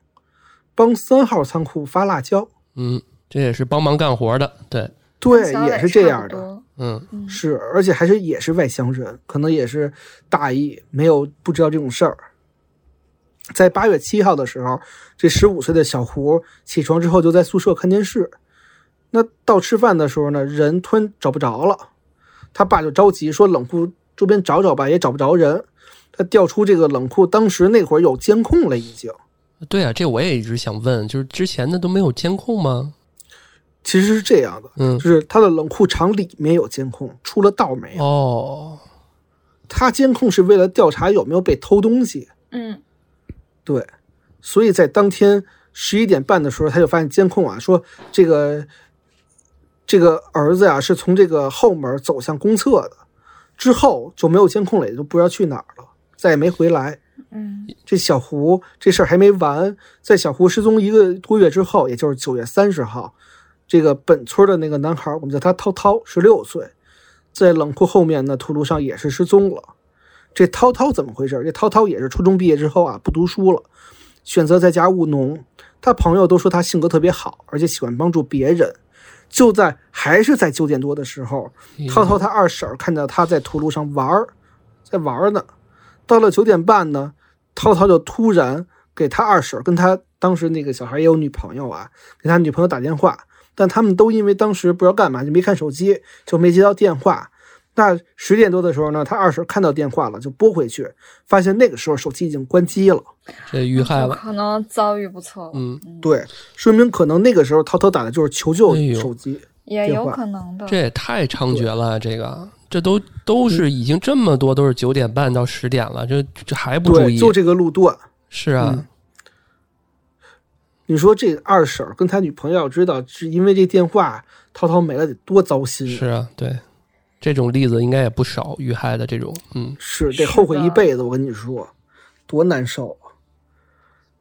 帮三号仓库发辣椒。嗯，这也是帮忙干活的。对，对，也是这样的。嗯，嗯是，而且还是也是外乡人，可能也是大意，没有不知道这种事儿。在八月七号的时候，这十五岁的小胡起床之后就在宿舍看电视。那到吃饭的时候呢，人突然找不着了，他爸就着急说冷库周边找找吧，也找不着人。他调出这个冷库，当时那会儿有监控了，已经。对啊，这我也一直想问，就是之前的都没有监控吗？其实是这样的，嗯就，是他的冷库厂里面有监控，出了道没有？哦，他监控是为了调查有没有被偷东西。嗯对，所以在当天十一点半的时候，他就发现监控啊，说这个这个儿子呀、是从这个后门走向公厕的，之后就没有监控了，也就不知道去哪儿了，再也没回来。嗯这小胡这事儿还没完，在小胡失踪一个多月之后，也就是九月三十号，这个本村的那个男孩，我们叫他涛涛，十六岁，在冷库后面呢土路上也是失踪了。这涛涛怎么回事？这涛涛也是初中毕业之后啊，不读书了，选择在家务农。他朋友都说他性格特别好，而且喜欢帮助别人。就在还是在九点多的时候，涛涛他二婶看到他在土路上玩儿，在玩儿呢。到了九点半呢，涛涛就突然给他二婶跟他当时那个小孩也有女朋友啊，给他女朋友打电话，但他们都因为当时不知道干嘛就没看手机，就没接到电话。那十点多的时候呢，他二婶看到电话了，就拨回去，发现那个时候手机已经关机了。这遇害了。可能遭遇不测。嗯，对，说明可能那个时候涛涛打的就是求救手机。也有可能的。这也太猖獗了，这个这都都是已经这么多都是九点半到十点了，这这还不注，意？就这个路段。是啊，嗯你说这二婶跟他女朋友要知道是因为这电话，涛涛没了得多糟心啊！是啊，对，这种例子应该也不少，遇害的这种，嗯，是得后悔一辈子。我跟你说，多难受啊！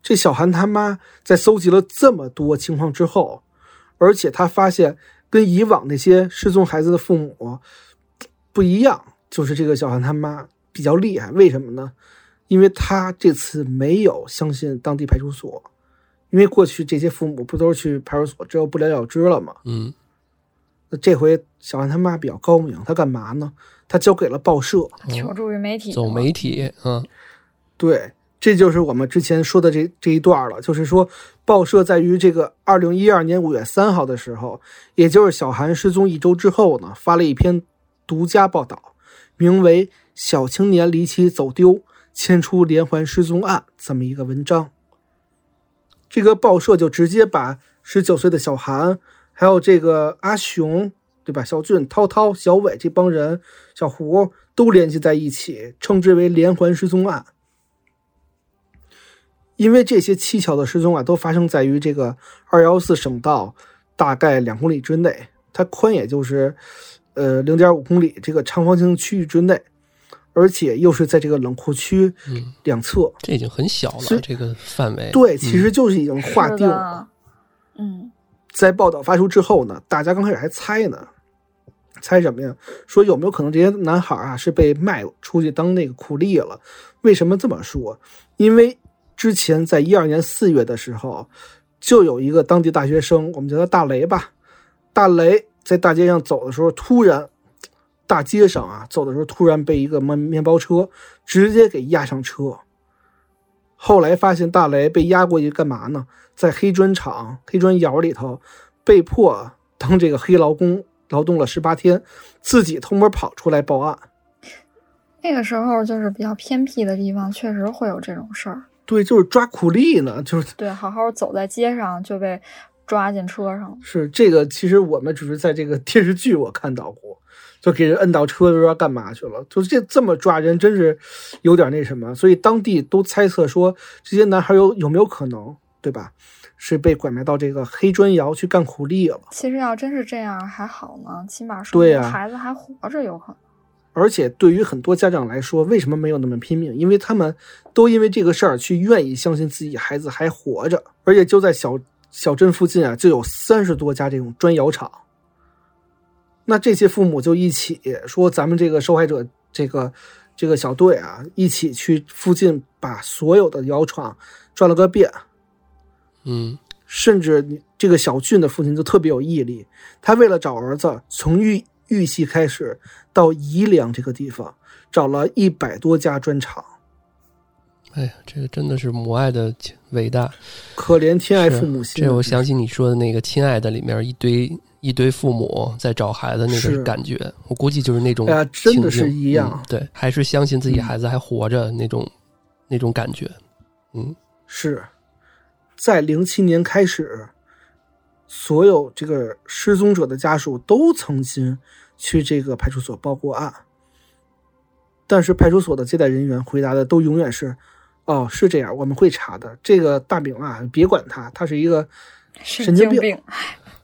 这小韩他妈在搜集了这么多情况之后，而且他发现跟以往那些失踪孩子的父母不一样，就是这个小韩他妈比较厉害。为什么呢？因为他这次没有相信当地派出所，因为过去这些父母不都是去派出所之后不了了之了吗？嗯，那这回小韩他妈比较高明，他干嘛呢？他交给了报社。求助于媒体，走媒体，嗯，对，这就是我们之前说的这这一段了，就是说报社在于这个二零一二年五月三号的时候，也就是小韩失踪一周之后呢，发了一篇独家报道，名为《小青年离奇走丢，牵出连环失踪案》这么一个文章。这个报社就直接把十九岁的小韩，还有这个阿雄，对吧？小俊、涛涛、小伟这帮人，小胡都联系在一起，称之为连环失踪案。因为这些蹊跷的失踪啊，都发生在于这个二幺四省道大概两公里之内，它宽也就是呃零点五公里这个长方形区域之内，而而且又是在这个冷库区两侧，这已经很小了，这个范围。对，其实就是已经划定了。嗯，在报道发出之后呢，大家刚开始还猜呢，猜什么呀？说有没有可能这些男孩啊是被卖出去当那个苦力了？为什么这么说？因为之前在一二年四月的时候，就有一个当地大学生，我们叫他大雷吧，大雷在大街上走的时候，突然。大街上啊，走的时候突然被一个面面包车直接给压上车。后来发现大雷被压过去干嘛呢？在黑砖厂、黑砖窑里头，被迫当这个黑劳工劳动了十八天，自己偷摸跑出来报案。那个时候就是比较偏僻的地方，确实会有这种事儿。对，就是抓苦力呢，就是对，好好走在街上就被抓进车上了。是这个，其实我们只是在这个电视剧我看到过。就给人摁到车不知道干嘛去了？就这这么抓人，真是有点那什么。所以当地都猜测说，这些男孩有有没有可能，对吧？是被拐卖到这个黑砖窑去干苦力了。其实要真是这样还好呢，起码说孩子还活着有可能。而且对于很多家长来说，为什么没有那么拼命？因为他们都因为这个事儿去愿意相信自己孩子还活着。而且就在小小镇附近啊，就有三十多家这种砖窑厂。那这些父母就一起说：“咱们这个受害者，这个这个小队啊，一起去附近把所有的窑厂转了个遍。”嗯，甚至这个小俊的父亲就特别有毅力，他为了找儿子，从玉玉溪开始到宜良这个地方，找了一百多家砖厂。哎呀，这个真的是母爱的伟大，可怜天爱父母心。这我想起你说的那个《亲爱的》里面一堆。一堆父母在找孩子那个感觉，我估计就是那种，哎真的是一样，对，还是相信自己孩子还活着那种，那种感觉，嗯，是在零七年开始，所有这个失踪者的家属都曾经去这个派出所报过案，但是派出所的接待人员回答的都永远是，哦，是这样，我们会查的，这个大饼啊，别管他，他是一个神经病，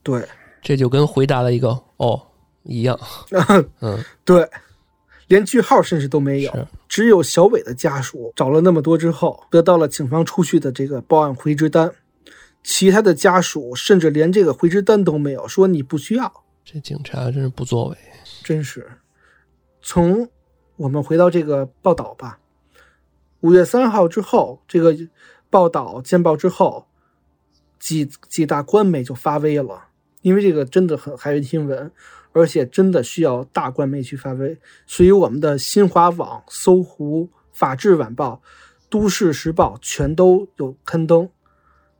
对。这就跟回答了一个“哦”一样，嗯，对，连句号甚至都没有，只有小伟的家属找了那么多之后，得到了警方出具的这个报案回执单，其他的家属甚至连这个回执单都没有，说你不需要。这警察真是不作为，真是。从我们回到这个报道吧，五月三号之后，这个报道见报之后，几几大官媒就发威了。因为这个真的很骇人听闻，而且真的需要大官媒去发威，所以我们的新华网、搜狐、法制晚报、都市时报全都有刊登。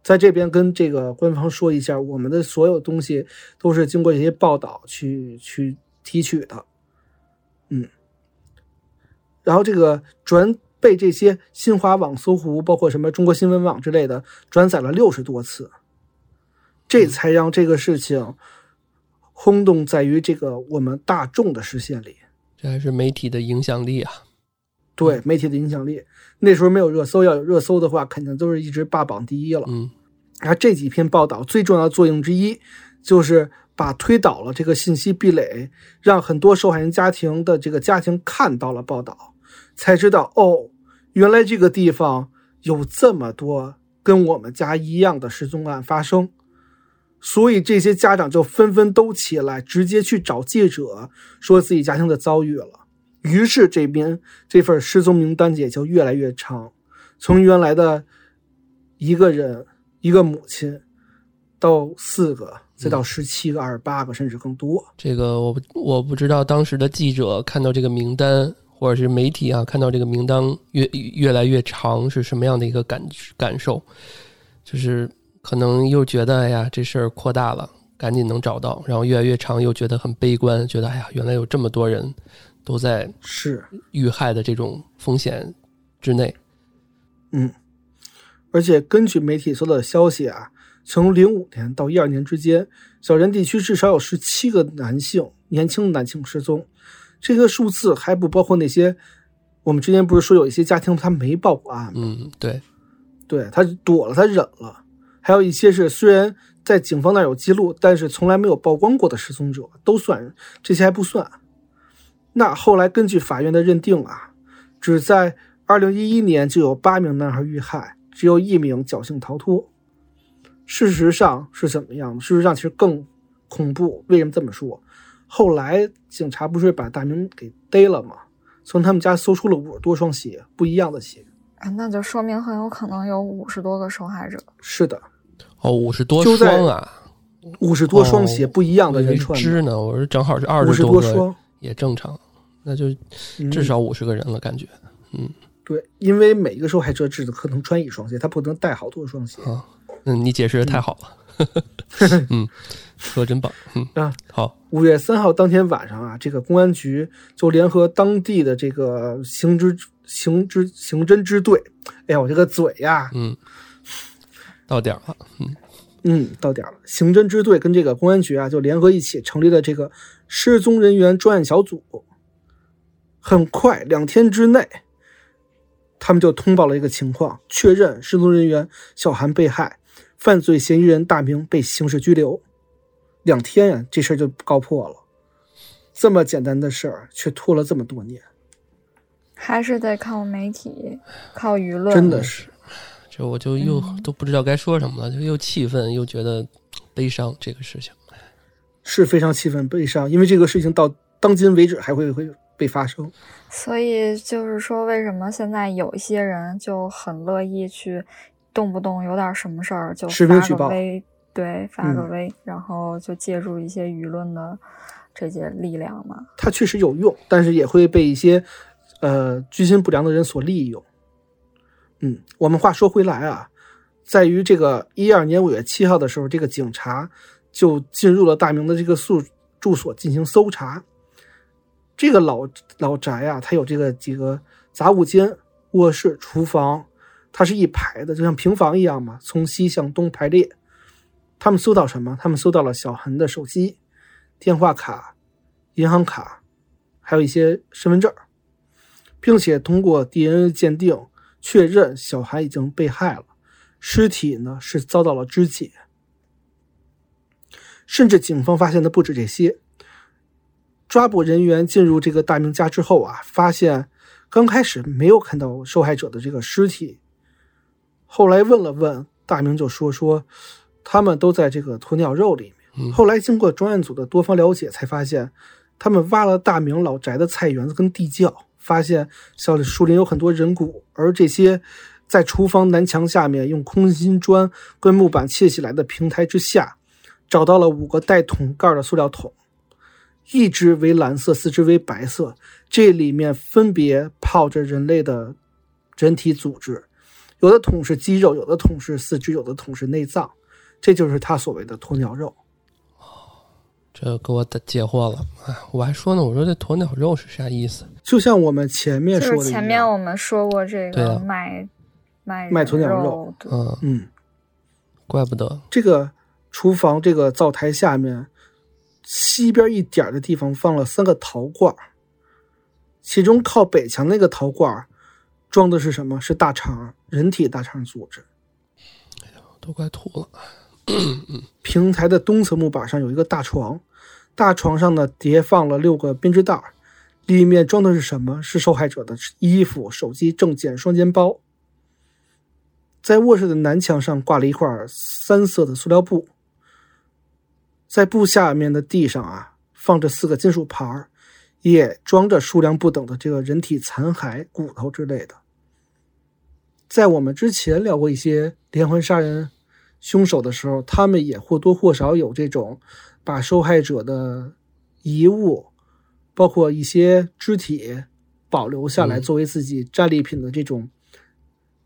在这边跟这个官方说一下，我们的所有东西都是经过这些报道去去提取的。嗯，然后这个转被这些新华网、搜狐，包括什么中国新闻网之类的转载了六十多次。这才让这个事情轰动在于这个我们大众的视线里，这还是媒体的影响力啊！对媒体的影响力，那时候没有热搜，要有热搜的话，肯定都是一直霸榜第一了。嗯，然后这几篇报道最重要的作用之一，就是把推倒了这个信息壁垒，让很多受害人家庭的这个家庭看到了报道，才知道哦，原来这个地方有这么多跟我们家一样的失踪案发生。所以这些家长就纷纷都起来，直接去找记者，说自己家庭的遭遇了。于是这边这份失踪名单也就越来越长，从原来的一个人、一个母亲，到四个，再到十七个、二十八个，甚至更多。这个我我不知道，当时的记者看到这个名单，或者是媒体啊看到这个名单越越来越长，是什么样的一个感感受？就是。可能又觉得哎呀，这事儿扩大了，赶紧能找到，然后越来越长，又觉得很悲观，觉得哎呀，原来有这么多人都在是遇害的这种风险之内。嗯，而且根据媒体收到的消息啊，从零五年到一二年之间，小镇地区至少有十七个男性年轻男性失踪，这个数字还不包括那些我们之前不是说有一些家庭他没报过案吗？嗯，对，对他躲了，他忍了。还有一些是虽然在警方那有记录，但是从来没有曝光过的失踪者都算，这些还不算。那后来根据法院的认定啊，只在二零一一年就有八名男孩遇害，只有一名侥幸逃脱。事实上是怎么样的？事实上其实更恐怖。为什么这么说？后来警察不是把大明给逮了吗？从他们家搜出了五十多双鞋，不一样的鞋。啊，那就说明很有可能有五十多个受害者。是的，哦，五十多双啊，五十多双鞋，不一样的人穿的呢。我说正好是二十多双，也正常，那就至少五十个人了，感觉。嗯，对，因为每一个受害者只可能穿一双鞋，他不能带好多双鞋。啊，嗯，你解释的太好了。嗯，说的真棒。嗯啊，好。五月三号当天晚上啊，这个公安局就联合当地的这个刑侦刑侦刑侦支队，哎呀，我这个嘴呀，嗯，到点了，嗯嗯，到点了。刑侦支队跟这个公安局啊，就联合一起成立了这个失踪人员专案小组。很快，两天之内，他们就通报了一个情况，确认失踪人员小韩被害，犯罪嫌疑人大明被刑事拘留。两天呀，这事儿就告破了。这么简单的事儿，却拖了这么多年，还是得靠媒体，靠舆论。真的是，这我就又都不知道该说什么了，就又气愤又觉得悲伤。这个事情是非常气愤悲伤，因为这个事情到当今为止还会会被发生。所以就是说，为什么现在有一些人就很乐意去，动不动有点什么事儿就发个微。对，发个微，然后就借助一些舆论的这些力量嘛。它确实有用，但是也会被一些呃居心不良的人所利用。嗯，我们话说回来啊，在于这个一二年五月七号的时候，这个警察就进入了大明的这个宿住所进行搜查。这个老老宅啊，它有这个几个杂物间、卧室、厨房，它是一排的，就像平房一样嘛，从西向东排列。他们搜到什么？他们搜到了小恒的手机、电话卡、银行卡，还有一些身份证，并且通过 DNA 鉴定确认小孩已经被害了，尸体呢是遭到了肢解。甚至警方发现的不止这些，抓捕人员进入这个大明家之后啊，发现刚开始没有看到受害者的这个尸体，后来问了问大明，就说说。他们都在这个鸵鸟肉里面。后来经过专案组的多方了解，才发现他们挖了大明老宅的菜园子跟地窖，发现小树林有很多人骨，而这些在厨房南墙下面用空心砖跟木板砌起来的平台之下，找到了五个带桶盖的塑料桶，一只为蓝色，四只为白色，这里面分别泡着人类的人体组织，有的桶是肌肉，有的桶是四肢，有的桶是内脏。这就是他所谓的鸵鸟肉，哦，这给我解惑了。哎，我还说呢，我说这鸵鸟肉是啥意思？就像我们前面说的，前面我们说过这个卖卖卖鸵鸟肉，嗯嗯，怪不得这个厨房这个灶台下面西边一点的地方放了三个陶罐，其中靠北墙那个陶罐装的是什么？是大肠，人体大肠组织。哎呀，都快吐了。平台的东侧木板上有一个大床，大床上呢叠放了六个编织袋，里面装的是什么？是受害者的衣服、手机、证件、双肩包。在卧室的南墙上挂了一块三色的塑料布，在布下面的地上啊放着四个金属盘，也装着数量不等的这个人体残骸、骨头之类的。在我们之前聊过一些连环杀人。凶手的时候，他们也或多或少有这种把受害者的遗物，包括一些肢体保留下来作为自己战利品的这种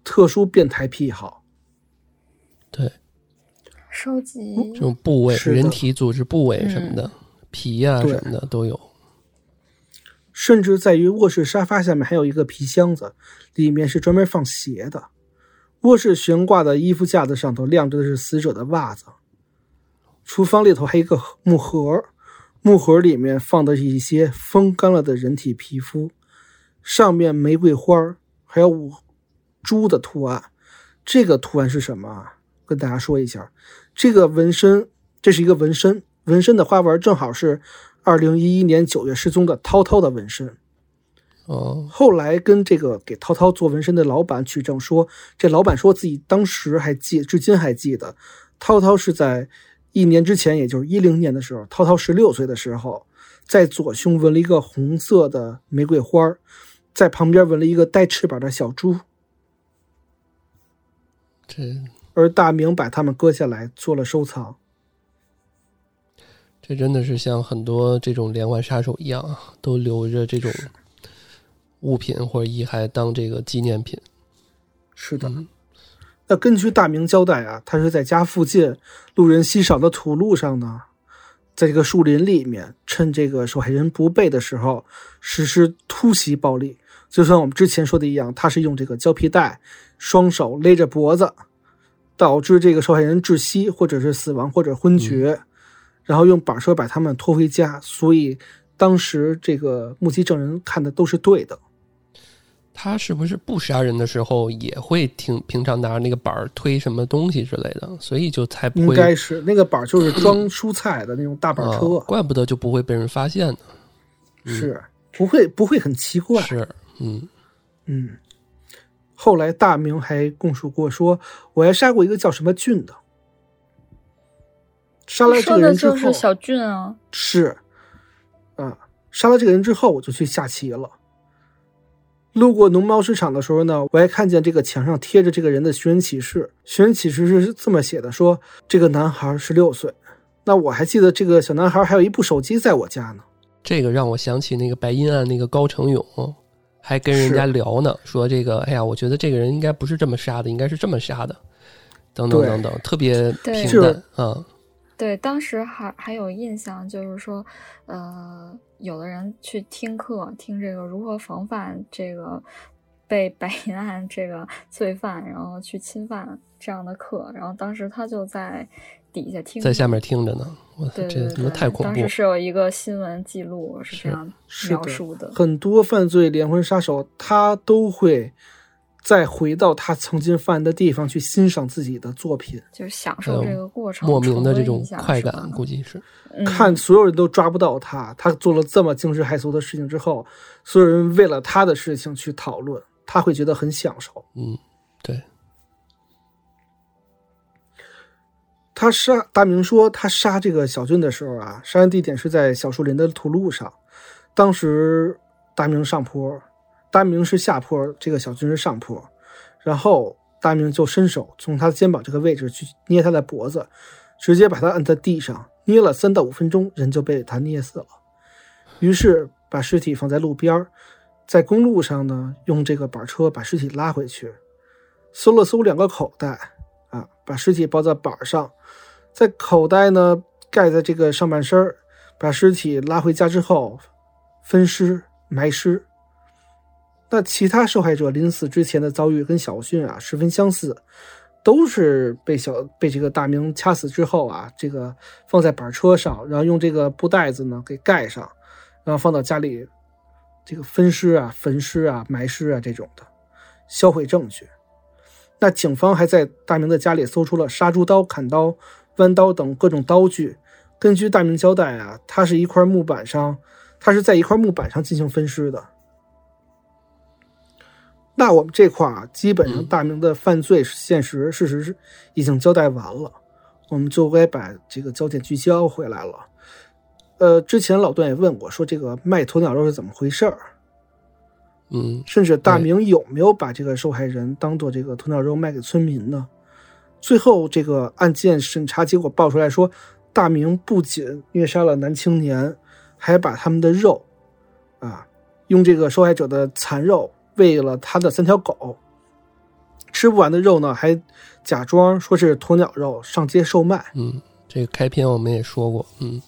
特殊变态癖好。对，收集这种部位、人体组织部位什么的，皮呀什么的都有。甚至在于卧室沙发下面还有一个皮箱子，里面是专门放鞋的。卧室悬挂的衣服架子上头晾着的是死者的袜子。厨房里头还有一个木盒，木盒里面放的是一些风干了的人体皮肤，上面玫瑰花还有五猪的图案。这个图案是什么？跟大家说一下，这个纹身，这是一个纹身，纹身的花纹正好是二零一一年九月失踪的涛涛的纹身。哦，后来跟这个给涛涛做纹身的老板取证说，这老板说自己当时还记，至今还记得，涛涛是在一年之前，也就是一零年的时候，涛涛十六岁的时候，在左胸纹了一个红色的玫瑰花在旁边纹了一个带翅膀的小猪。这而大明把它们割下来做了收藏。这真的是像很多这种连环杀手一样啊，都留着这种物品或者遗骸当这个纪念品。是的。那根据大明交代啊，他是在家附近路人稀少的土路上呢，在这个树林里面，趁这个受害人不备的时候实施突袭暴力。就像我们之前说的一样，他是用这个胶皮带双手勒着脖子，导致这个受害人窒息或者是死亡或者昏厥。然后用板车把他们拖回家，所以当时这个目击证人看的都是对的。他是不是不杀人的时候也会挺平常拿着那个板儿推什么东西之类的？所以就才不会。应该是那个板儿就是装蔬菜的那种大板车，怪不得就不会被人发现呢。是不会不会很奇怪。是嗯嗯。后来大明还供述过说，我还杀过一个叫什么俊的。杀了这个人之后，是小俊啊，是，啊，杀了这个人之后，我就去下棋了。路过农贸市场的时候呢，我还看见这个墙上贴着这个人的寻人启事。寻人启事是这么写的：说这个男孩十六岁。那我还记得这个小男孩还有一部手机在我家呢。这个让我想起那个白银案那个高成勇，还跟人家聊呢，说这个，哎呀，我觉得这个人应该不是这么杀的，应该是这么杀的，等等等等，特别平淡啊。对，当时还还有印象，就是说，呃，有的人去听课，听这个如何防范这个被白银案这个罪犯，然后去侵犯这样的课，然后当时他就在底下听，在下面听着呢。对这他妈太恐怖！当时是有一个新闻记录是这样描述的，很多犯罪连环杀手他都会。再回到他曾经犯的地方去欣赏自己的作品，就是享受这个过程，莫名的这种快感，估计是。看所有人都抓不到他，他做了这么惊世骇俗的事情之后，所有人为了他的事情去讨论，他会觉得很享受。嗯，对。他杀大明说，他杀这个小俊的时候啊，杀人地点是在小树林的土路上，当时大明上坡。大明是下坡，这个小军是上坡，然后大明就伸手从他肩膀这个位置去捏他的脖子，直接把他摁在地上，捏了三到五分钟，人就被他捏死了。于是把尸体放在路边，在公路上呢，用这个板车把尸体拉回去，搜了搜两个口袋，啊，把尸体包在板上，在口袋呢盖在这个上半身把尸体拉回家之后，分尸埋尸。那其他受害者临死之前的遭遇跟小训啊十分相似，都是被小被这个大明掐死之后啊，这个放在板车上，然后用这个布袋子呢给盖上，然后放到家里，这个分尸啊、焚尸啊、埋尸啊这种的，销毁证据。那警方还在大明的家里搜出了杀猪刀、砍刀、弯刀等各种刀具。根据大明交代啊，他是一块木板上，他是在一块木板上进行分尸的。那我们这块啊，基本上大明的犯罪现实事实是已经交代完了，我们就该把这个焦点聚焦回来了。呃，之前老段也问过，说这个卖鸵鸟肉是怎么回事儿？嗯，甚至大明有没有把这个受害人当做这个鸵鸟肉卖给村民呢？最后这个案件审查结果爆出来说，大明不仅虐杀了男青年，还把他们的肉，啊，用这个受害者的残肉。喂了他的三条狗，吃不完的肉呢，还假装说是鸵鸟肉上街售卖。嗯，这个开篇我们也说过。嗯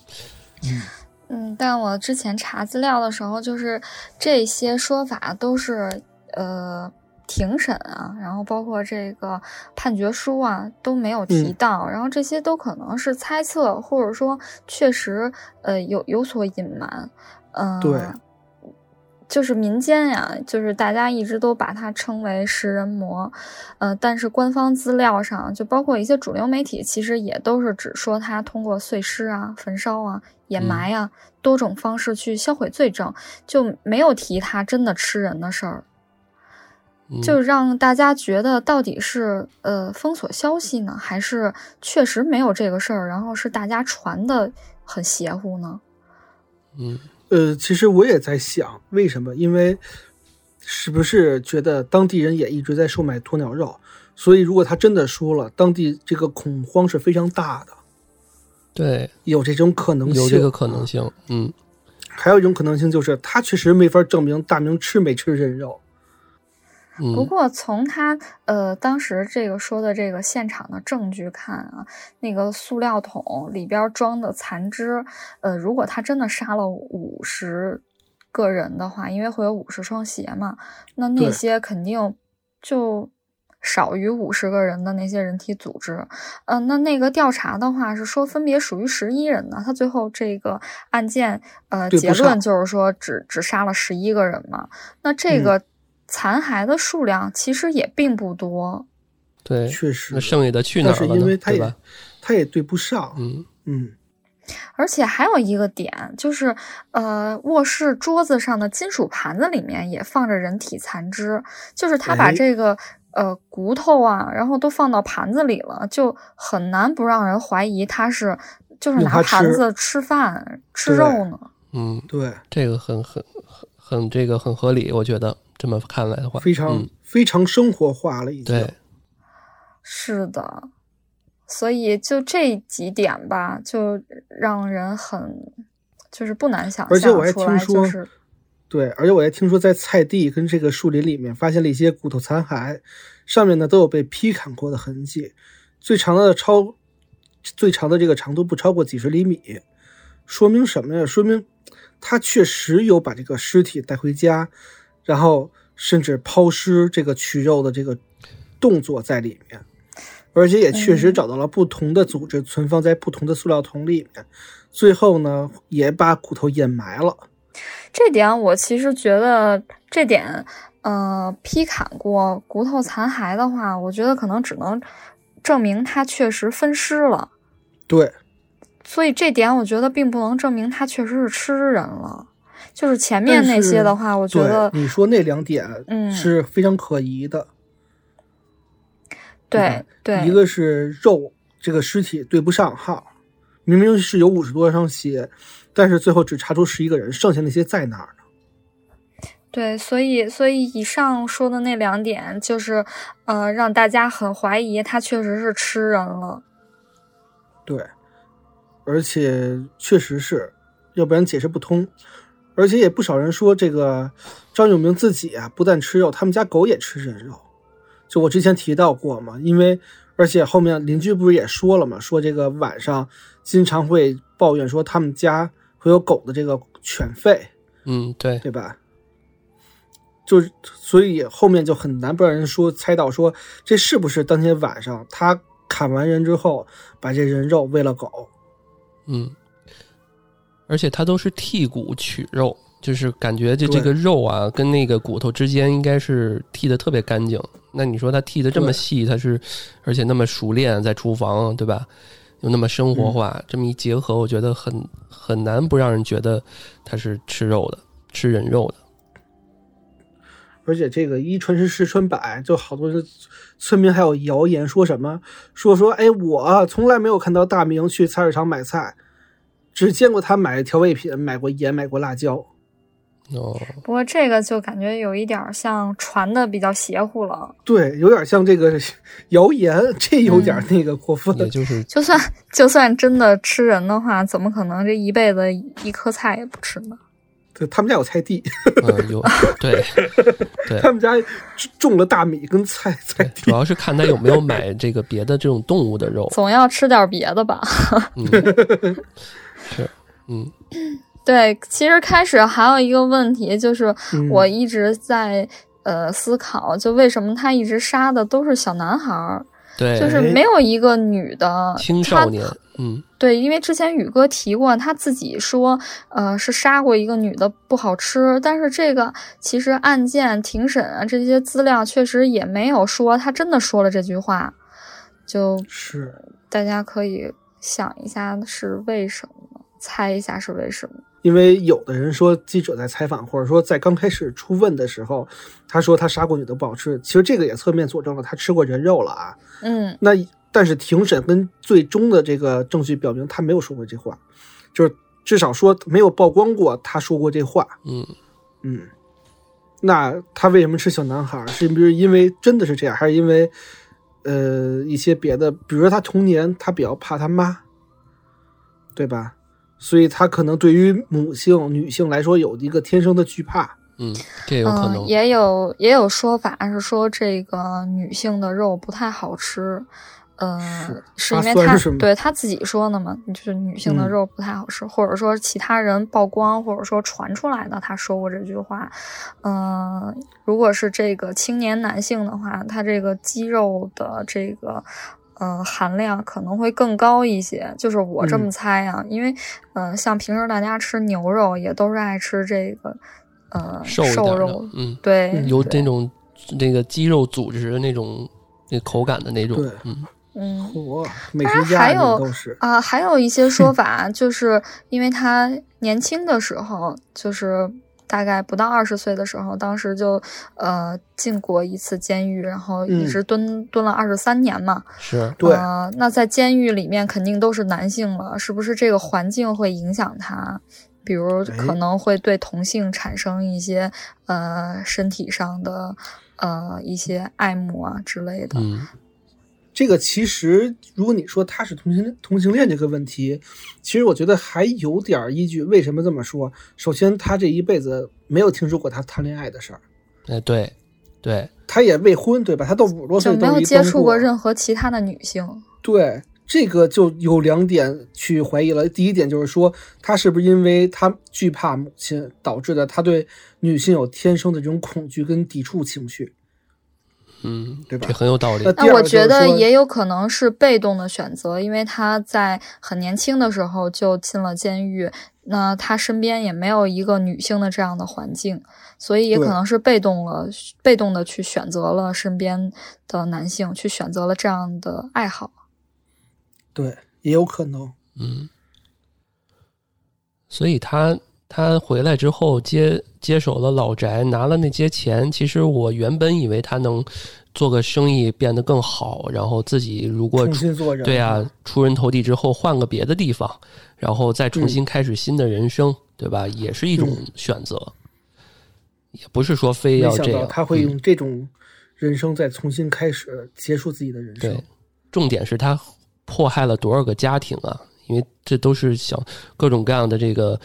嗯嗯，但我之前查资料的时候，就是这些说法都是呃庭审啊，然后包括这个判决书啊都没有提到，然后这些都可能是猜测，或者说确实呃有有所隐瞒。嗯，对。就是民间呀，就是大家一直都把它称为食人魔，呃，但是官方资料上，就包括一些主流媒体，其实也都是只说他通过碎尸啊、焚烧啊、掩埋啊多种方式去销毁罪证，就没有提他真的吃人的事儿，就让大家觉得到底是呃封锁消息呢，还是确实没有这个事儿，然后是大家传的很邪乎呢？嗯。呃，其实我也在想，为什么？因为是不是觉得当地人也一直在售卖鸵鸟肉，所以如果他真的说了，当地这个恐慌是非常大的。对，有这种可能性，有这个可能性。嗯，还有一种可能性就是他确实没法证明大明吃没吃人肉。不过从他呃当时这个说的这个现场的证据看啊，那个塑料桶里边装的残肢，呃，如果他真的杀了五十个人的话，因为会有五十双鞋嘛，那那些肯定就少于五十个人的那些人体组织。嗯，那那个调查的话是说分别属于十一人呢，他最后这个案件呃结论就是说只只杀了十一个人嘛，那这个。残骸的数量其实也并不多，对，确实。那剩下的去哪儿了？呢因为他也，他也对不上。嗯嗯。而且还有一个点，就是呃，卧室桌子上的金属盘子里面也放着人体残肢，就是他把这个呃骨头啊，然后都放到盘子里了，就很难不让人怀疑他是就是拿盘子吃饭吃肉呢。嗯，对，这个很很很很这个很合理，我觉得。这么看来的话，非常非常生活化了，已经。对，是的，所以就这几点吧，就让人很就是不难想象。而且我还听说，对，而且我还听说，在菜地跟这个树林里面发现了一些骨头残骸，上面呢都有被劈砍过的痕迹，最长的超最长的这个长度不超过几十厘米，说明什么呀？说明他确实有把这个尸体带回家。然后甚至抛尸这个取肉的这个动作在里面，而且也确实找到了不同的组织存放在不同的塑料桶里面，最后呢也把骨头掩埋了。这点我其实觉得这点，呃，劈砍过骨头残骸的话，我觉得可能只能证明他确实分尸了。对，所以这点我觉得并不能证明他确实是吃人了。就是前面那些的话，我觉得你说那两点是非常可疑的。对对，一个是肉这个尸体对不上号，明明是有五十多双鞋，但是最后只查出十一个人，剩下那些在哪儿呢？对，所以所以以上说的那两点，就是呃，让大家很怀疑他确实是吃人了。对，而且确实是，要不然解释不通。而且也不少人说，这个张永明自己啊，不但吃肉，他们家狗也吃人肉。就我之前提到过嘛，因为而且后面邻居不是也说了嘛，说这个晚上经常会抱怨说他们家会有狗的这个犬吠。嗯，对，对吧？就所以后面就很难不让人说猜到说这是不是当天晚上他砍完人之后把这人肉喂了狗？嗯。而且它都是剔骨取肉，就是感觉这这个肉啊，跟那个骨头之间应该是剔的特别干净。那你说它剔的这么细，它是而且那么熟练，在厨房对吧？又那么生活化，这么一结合，我觉得很很难不让人觉得他是吃肉的，吃人肉的。而且这个一传十，十传百，就好多村民还有谣言说什么，说说哎，我从来没有看到大明去菜市场买菜。只见过他买调味品，买过盐，买过辣椒。哦，不过这个就感觉有一点像传的比较邪乎了。对，有点像这个 谣言，这有点那个过分。也就是，就算就算真的吃人的话，怎么可能这一辈子一颗菜也不吃呢？对他们家有菜地，有对 对，他们家种了大米跟菜菜地。主要是看他有没有买这个别的这种动物的肉，总要吃点别的吧。是，嗯，对，其实开始还有一个问题，就是我一直在呃思考，就为什么他一直杀的都是小男孩儿，对，就是没有一个女的青少年，嗯，对，因为之前宇哥提过，他自己说，呃，是杀过一个女的，不好吃。但是这个其实案件庭审啊，这些资料确实也没有说他真的说了这句话，就是。大家可以想一下是为什么，猜一下是为什么。因为有的人说记者在采访，或者说在刚开始出问的时候，他说他杀过女的不好吃，其实这个也侧面佐证了他吃过人肉了啊。嗯，那。但是庭审跟最终的这个证据表明，他没有说过这话，就是至少说没有曝光过他说过这话。嗯嗯，那他为什么吃小男孩？是不是因为真的是这样，还是因为呃一些别的？比如说他童年他比较怕他妈，对吧？所以他可能对于母性女性来说有一个天生的惧怕。嗯，这有可能。也有也有说法是说这个女性的肉不太好吃。嗯，是因为他对他自己说的嘛，就是女性的肉不太好吃，或者说其他人曝光，或者说传出来的，他说过这句话。嗯，如果是这个青年男性的话，他这个肌肉的这个呃含量可能会更高一些，就是我这么猜啊。因为嗯，像平时大家吃牛肉也都是爱吃这个呃瘦肉，嗯，对，有那种那个肌肉组织那种那口感的那种，嗯。嗯，当然还有啊，还有一些说 法，就是因为他年轻的时候，就是大概不到二十岁的时候，当时就呃进过一次监狱，然后一直蹲蹲了二十三年嘛。是对。那在监狱里面肯定都是男性了，是不是这个环境会影响他？比如可能会对同性产生一些呃身体上的呃一些爱慕啊之类的。嗯。这个其实，如果你说他是同性同性恋这个问题，其实我觉得还有点依据。为什么这么说？首先，他这一辈子没有听说过他谈恋爱的事儿。哎，对，对，他也未婚，对吧？他都五十多岁，没有接触过任何其他的女性。对，这个就有两点去怀疑了。第一点就是说，他是不是因为他惧怕母亲，导致的他对女性有天生的这种恐惧跟抵触情绪？嗯，对吧？这很有道理。那我觉得也有可能是被动的选择，因为他在很年轻的时候就进了监狱，那他身边也没有一个女性的这样的环境，所以也可能是被动了，被动的去选择了身边的男性，去选择了这样的爱好。对，也有可能。嗯，所以他。他回来之后接接手了老宅，拿了那些钱。其实我原本以为他能做个生意变得更好，然后自己如果对啊出人头地之后换个别的地方，然后再重新开始新的人生，对吧？也是一种选择，也不是说非要这样。他会用这种人生再重新开始结束自己的人生。对，重点是他迫害了多少个家庭啊！因为这都是小各种各样的这个。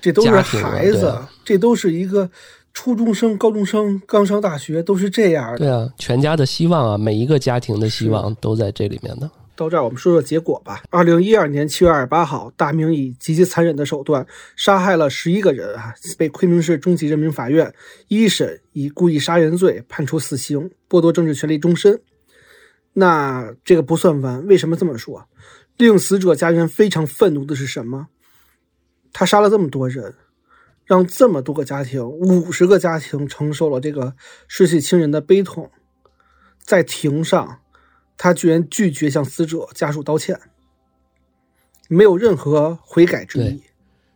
这都是孩子，这都是一个初中生、高中生刚上大学，都是这样的。对啊，全家的希望啊，每一个家庭的希望都在这里面呢。到这儿，我们说说结果吧。二零一二年七月二十八号，大明以极其残忍的手段杀害了十一个人啊，被昆明市中级人民法院一审以故意杀人罪判处死刑，剥夺政治权利终身。那这个不算完，为什么这么说？令死者家人非常愤怒的是什么？他杀了这么多人，让这么多个家庭，五十个家庭承受了这个失去亲人的悲痛，在庭上，他居然拒绝向死者家属道歉，没有任何悔改之意。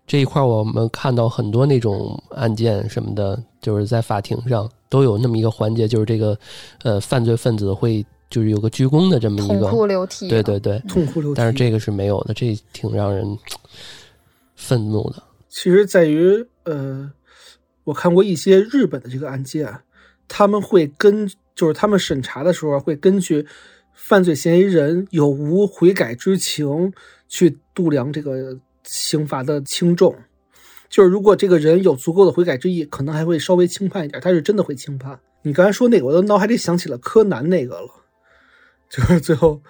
这一块我们看到很多那种案件什么的，就是在法庭上都有那么一个环节，就是这个呃犯罪分子会就是有个鞠躬的这么一个痛哭流涕，对对对，痛哭流涕。但是这个是没有的，这挺让人。愤怒的，其实在于，呃，我看过一些日本的这个案件，他们会根，就是他们审查的时候会根据犯罪嫌疑人有无悔改之情去度量这个刑罚的轻重。就是如果这个人有足够的悔改之意，可能还会稍微轻判一点。他是真的会轻判。你刚才说那个，我都脑海里想起了柯南那个了，就是最后。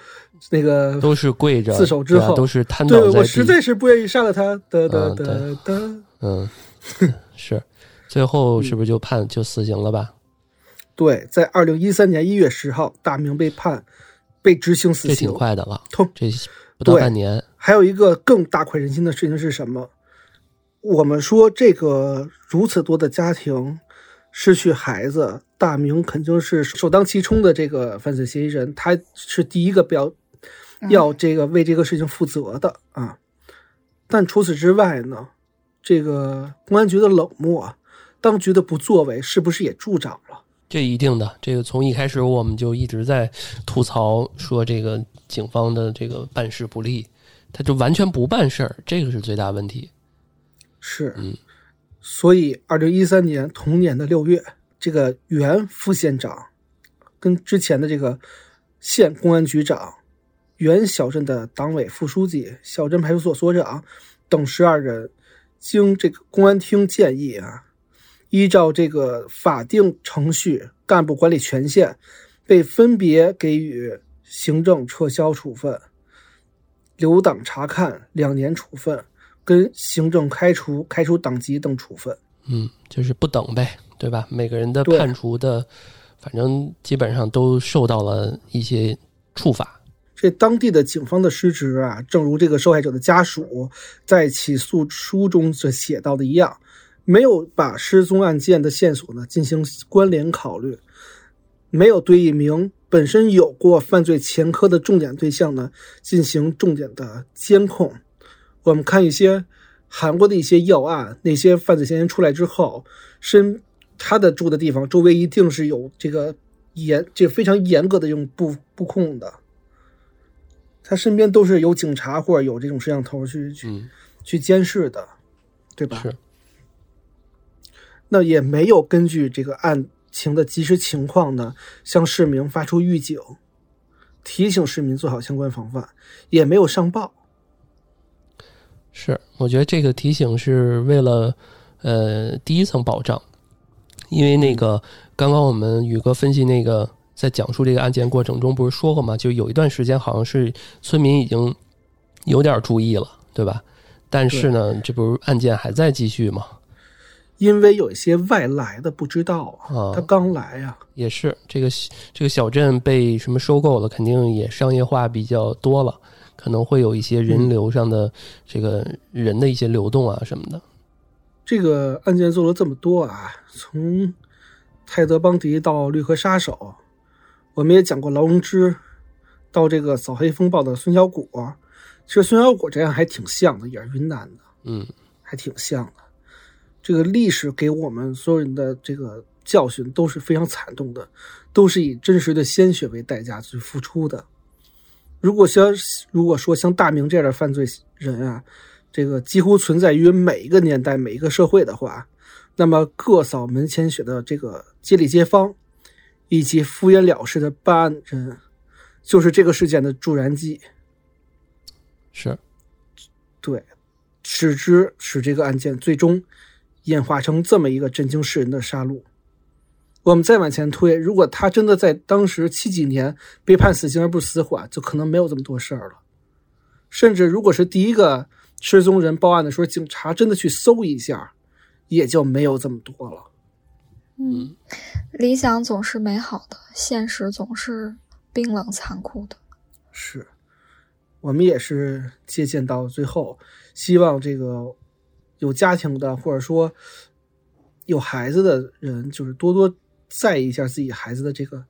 那个都是跪着自首之后，都是瘫倒在地。我实在是不愿意杀了他。哒哒哒哒，嗯，是，最后是不是就判就死刑了吧？对，在二零一三年一月十号，大明被判被执行死刑，这挺快的了。痛，这不到半年。还有一个更大快人心的事情是什么？我们说这个如此多的家庭失去孩子，大明肯定是首当其冲的这个犯罪嫌疑人，他是第一个表要这个为这个事情负责的啊。但除此之外呢，这个公安局的冷漠，当局的不作为，是不是也助长了？这一定的，这个从一开始我们就一直在吐槽说这个警方的这个办事不力，他就完全不办事儿，这个是最大问题。是，嗯，所以二零一三年同年的六月，这个原副县长跟之前的这个县公安局长、原小镇的党委副书记、小镇派出所所长等十二人，经这个公安厅建议啊。依照这个法定程序，干部管理权限被分别给予行政撤销处分、留党察看两年处分，跟行政开除、开除党籍等处分。嗯，就是不等呗，对吧？每个人的判处的，反正基本上都受到了一些处罚。这当地的警方的失职啊，正如这个受害者的家属在起诉书中所写到的一样。没有把失踪案件的线索呢进行关联考虑，没有对一名本身有过犯罪前科的重点对象呢进行重点的监控。我们看一些韩国的一些要案，那些犯罪嫌疑人出来之后，身他的住的地方周围一定是有这个严这非常严格的这种布布控的，他身边都是有警察或者有这种摄像头去去去监视的，对吧？是。那也没有根据这个案情的及时情况呢，向市民发出预警，提醒市民做好相关防范，也没有上报。是，我觉得这个提醒是为了呃第一层保障，因为那个刚刚我们宇哥分析那个在讲述这个案件过程中不是说过吗？就有一段时间好像是村民已经有点注意了，对吧？但是呢，这不是案件还在继续吗？因为有一些外来的不知道啊，他刚来呀，也是这个这个小镇被什么收购了，肯定也商业化比较多了，可能会有一些人流上的这个人的一些流动啊什么的。这个案件做了这么多啊，从泰德邦迪到绿河杀手，我们也讲过劳荣枝，到这个扫黑风暴的孙小果，其实孙小果这样还挺像的，也是云南的，嗯，还挺像的。这个历史给我们所有人的这个教训都是非常惨痛的，都是以真实的鲜血为代价去付出的。如果像如果说像大明这样的犯罪人啊，这个几乎存在于每一个年代、每一个社会的话，那么各扫门前雪的这个街里街坊，以及敷衍了事的办案人，就是这个事件的助燃剂。是，对，使之使这个案件最终。演化成这么一个震惊世人的杀戮。我们再往前推，如果他真的在当时七几年被判死刑而不死缓，就可能没有这么多事儿了。甚至如果是第一个失踪人报案的时候，警察真的去搜一下，也就没有这么多了。嗯，理想总是美好的，现实总是冰冷残酷的。是，我们也是借鉴到最后，希望这个。有家庭的，或者说有孩子的人，就是多多在意一下自己孩子的这个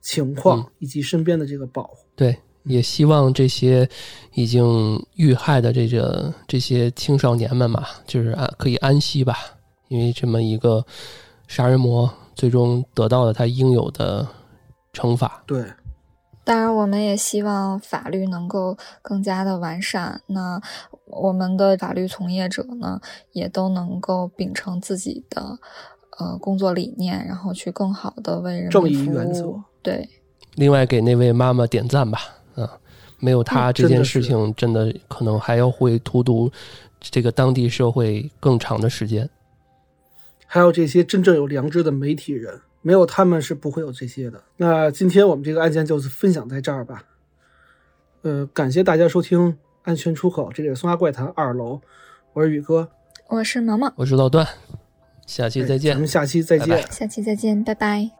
情况，以及身边的这个保护。对，也希望这些已经遇害的这个这些青少年们嘛，就是安可以安息吧，因为这么一个杀人魔，最终得到了他应有的惩罚。对。当然，我们也希望法律能够更加的完善。那我们的法律从业者呢，也都能够秉承自己的呃工作理念，然后去更好的为人正义原则。对。另外，给那位妈妈点赞吧。啊，没有她这件事情，真的可能还要会荼毒这个当地社会更长的时间。还有这些真正有良知的媒体人。没有他们是不会有这些的。那今天我们这个案件就分享在这儿吧。呃，感谢大家收听《安全出口》，这里是松花怪谈二楼，我是宇哥，我是毛毛，我是老段，下期再见，咱们下期再见，下期再见，拜拜。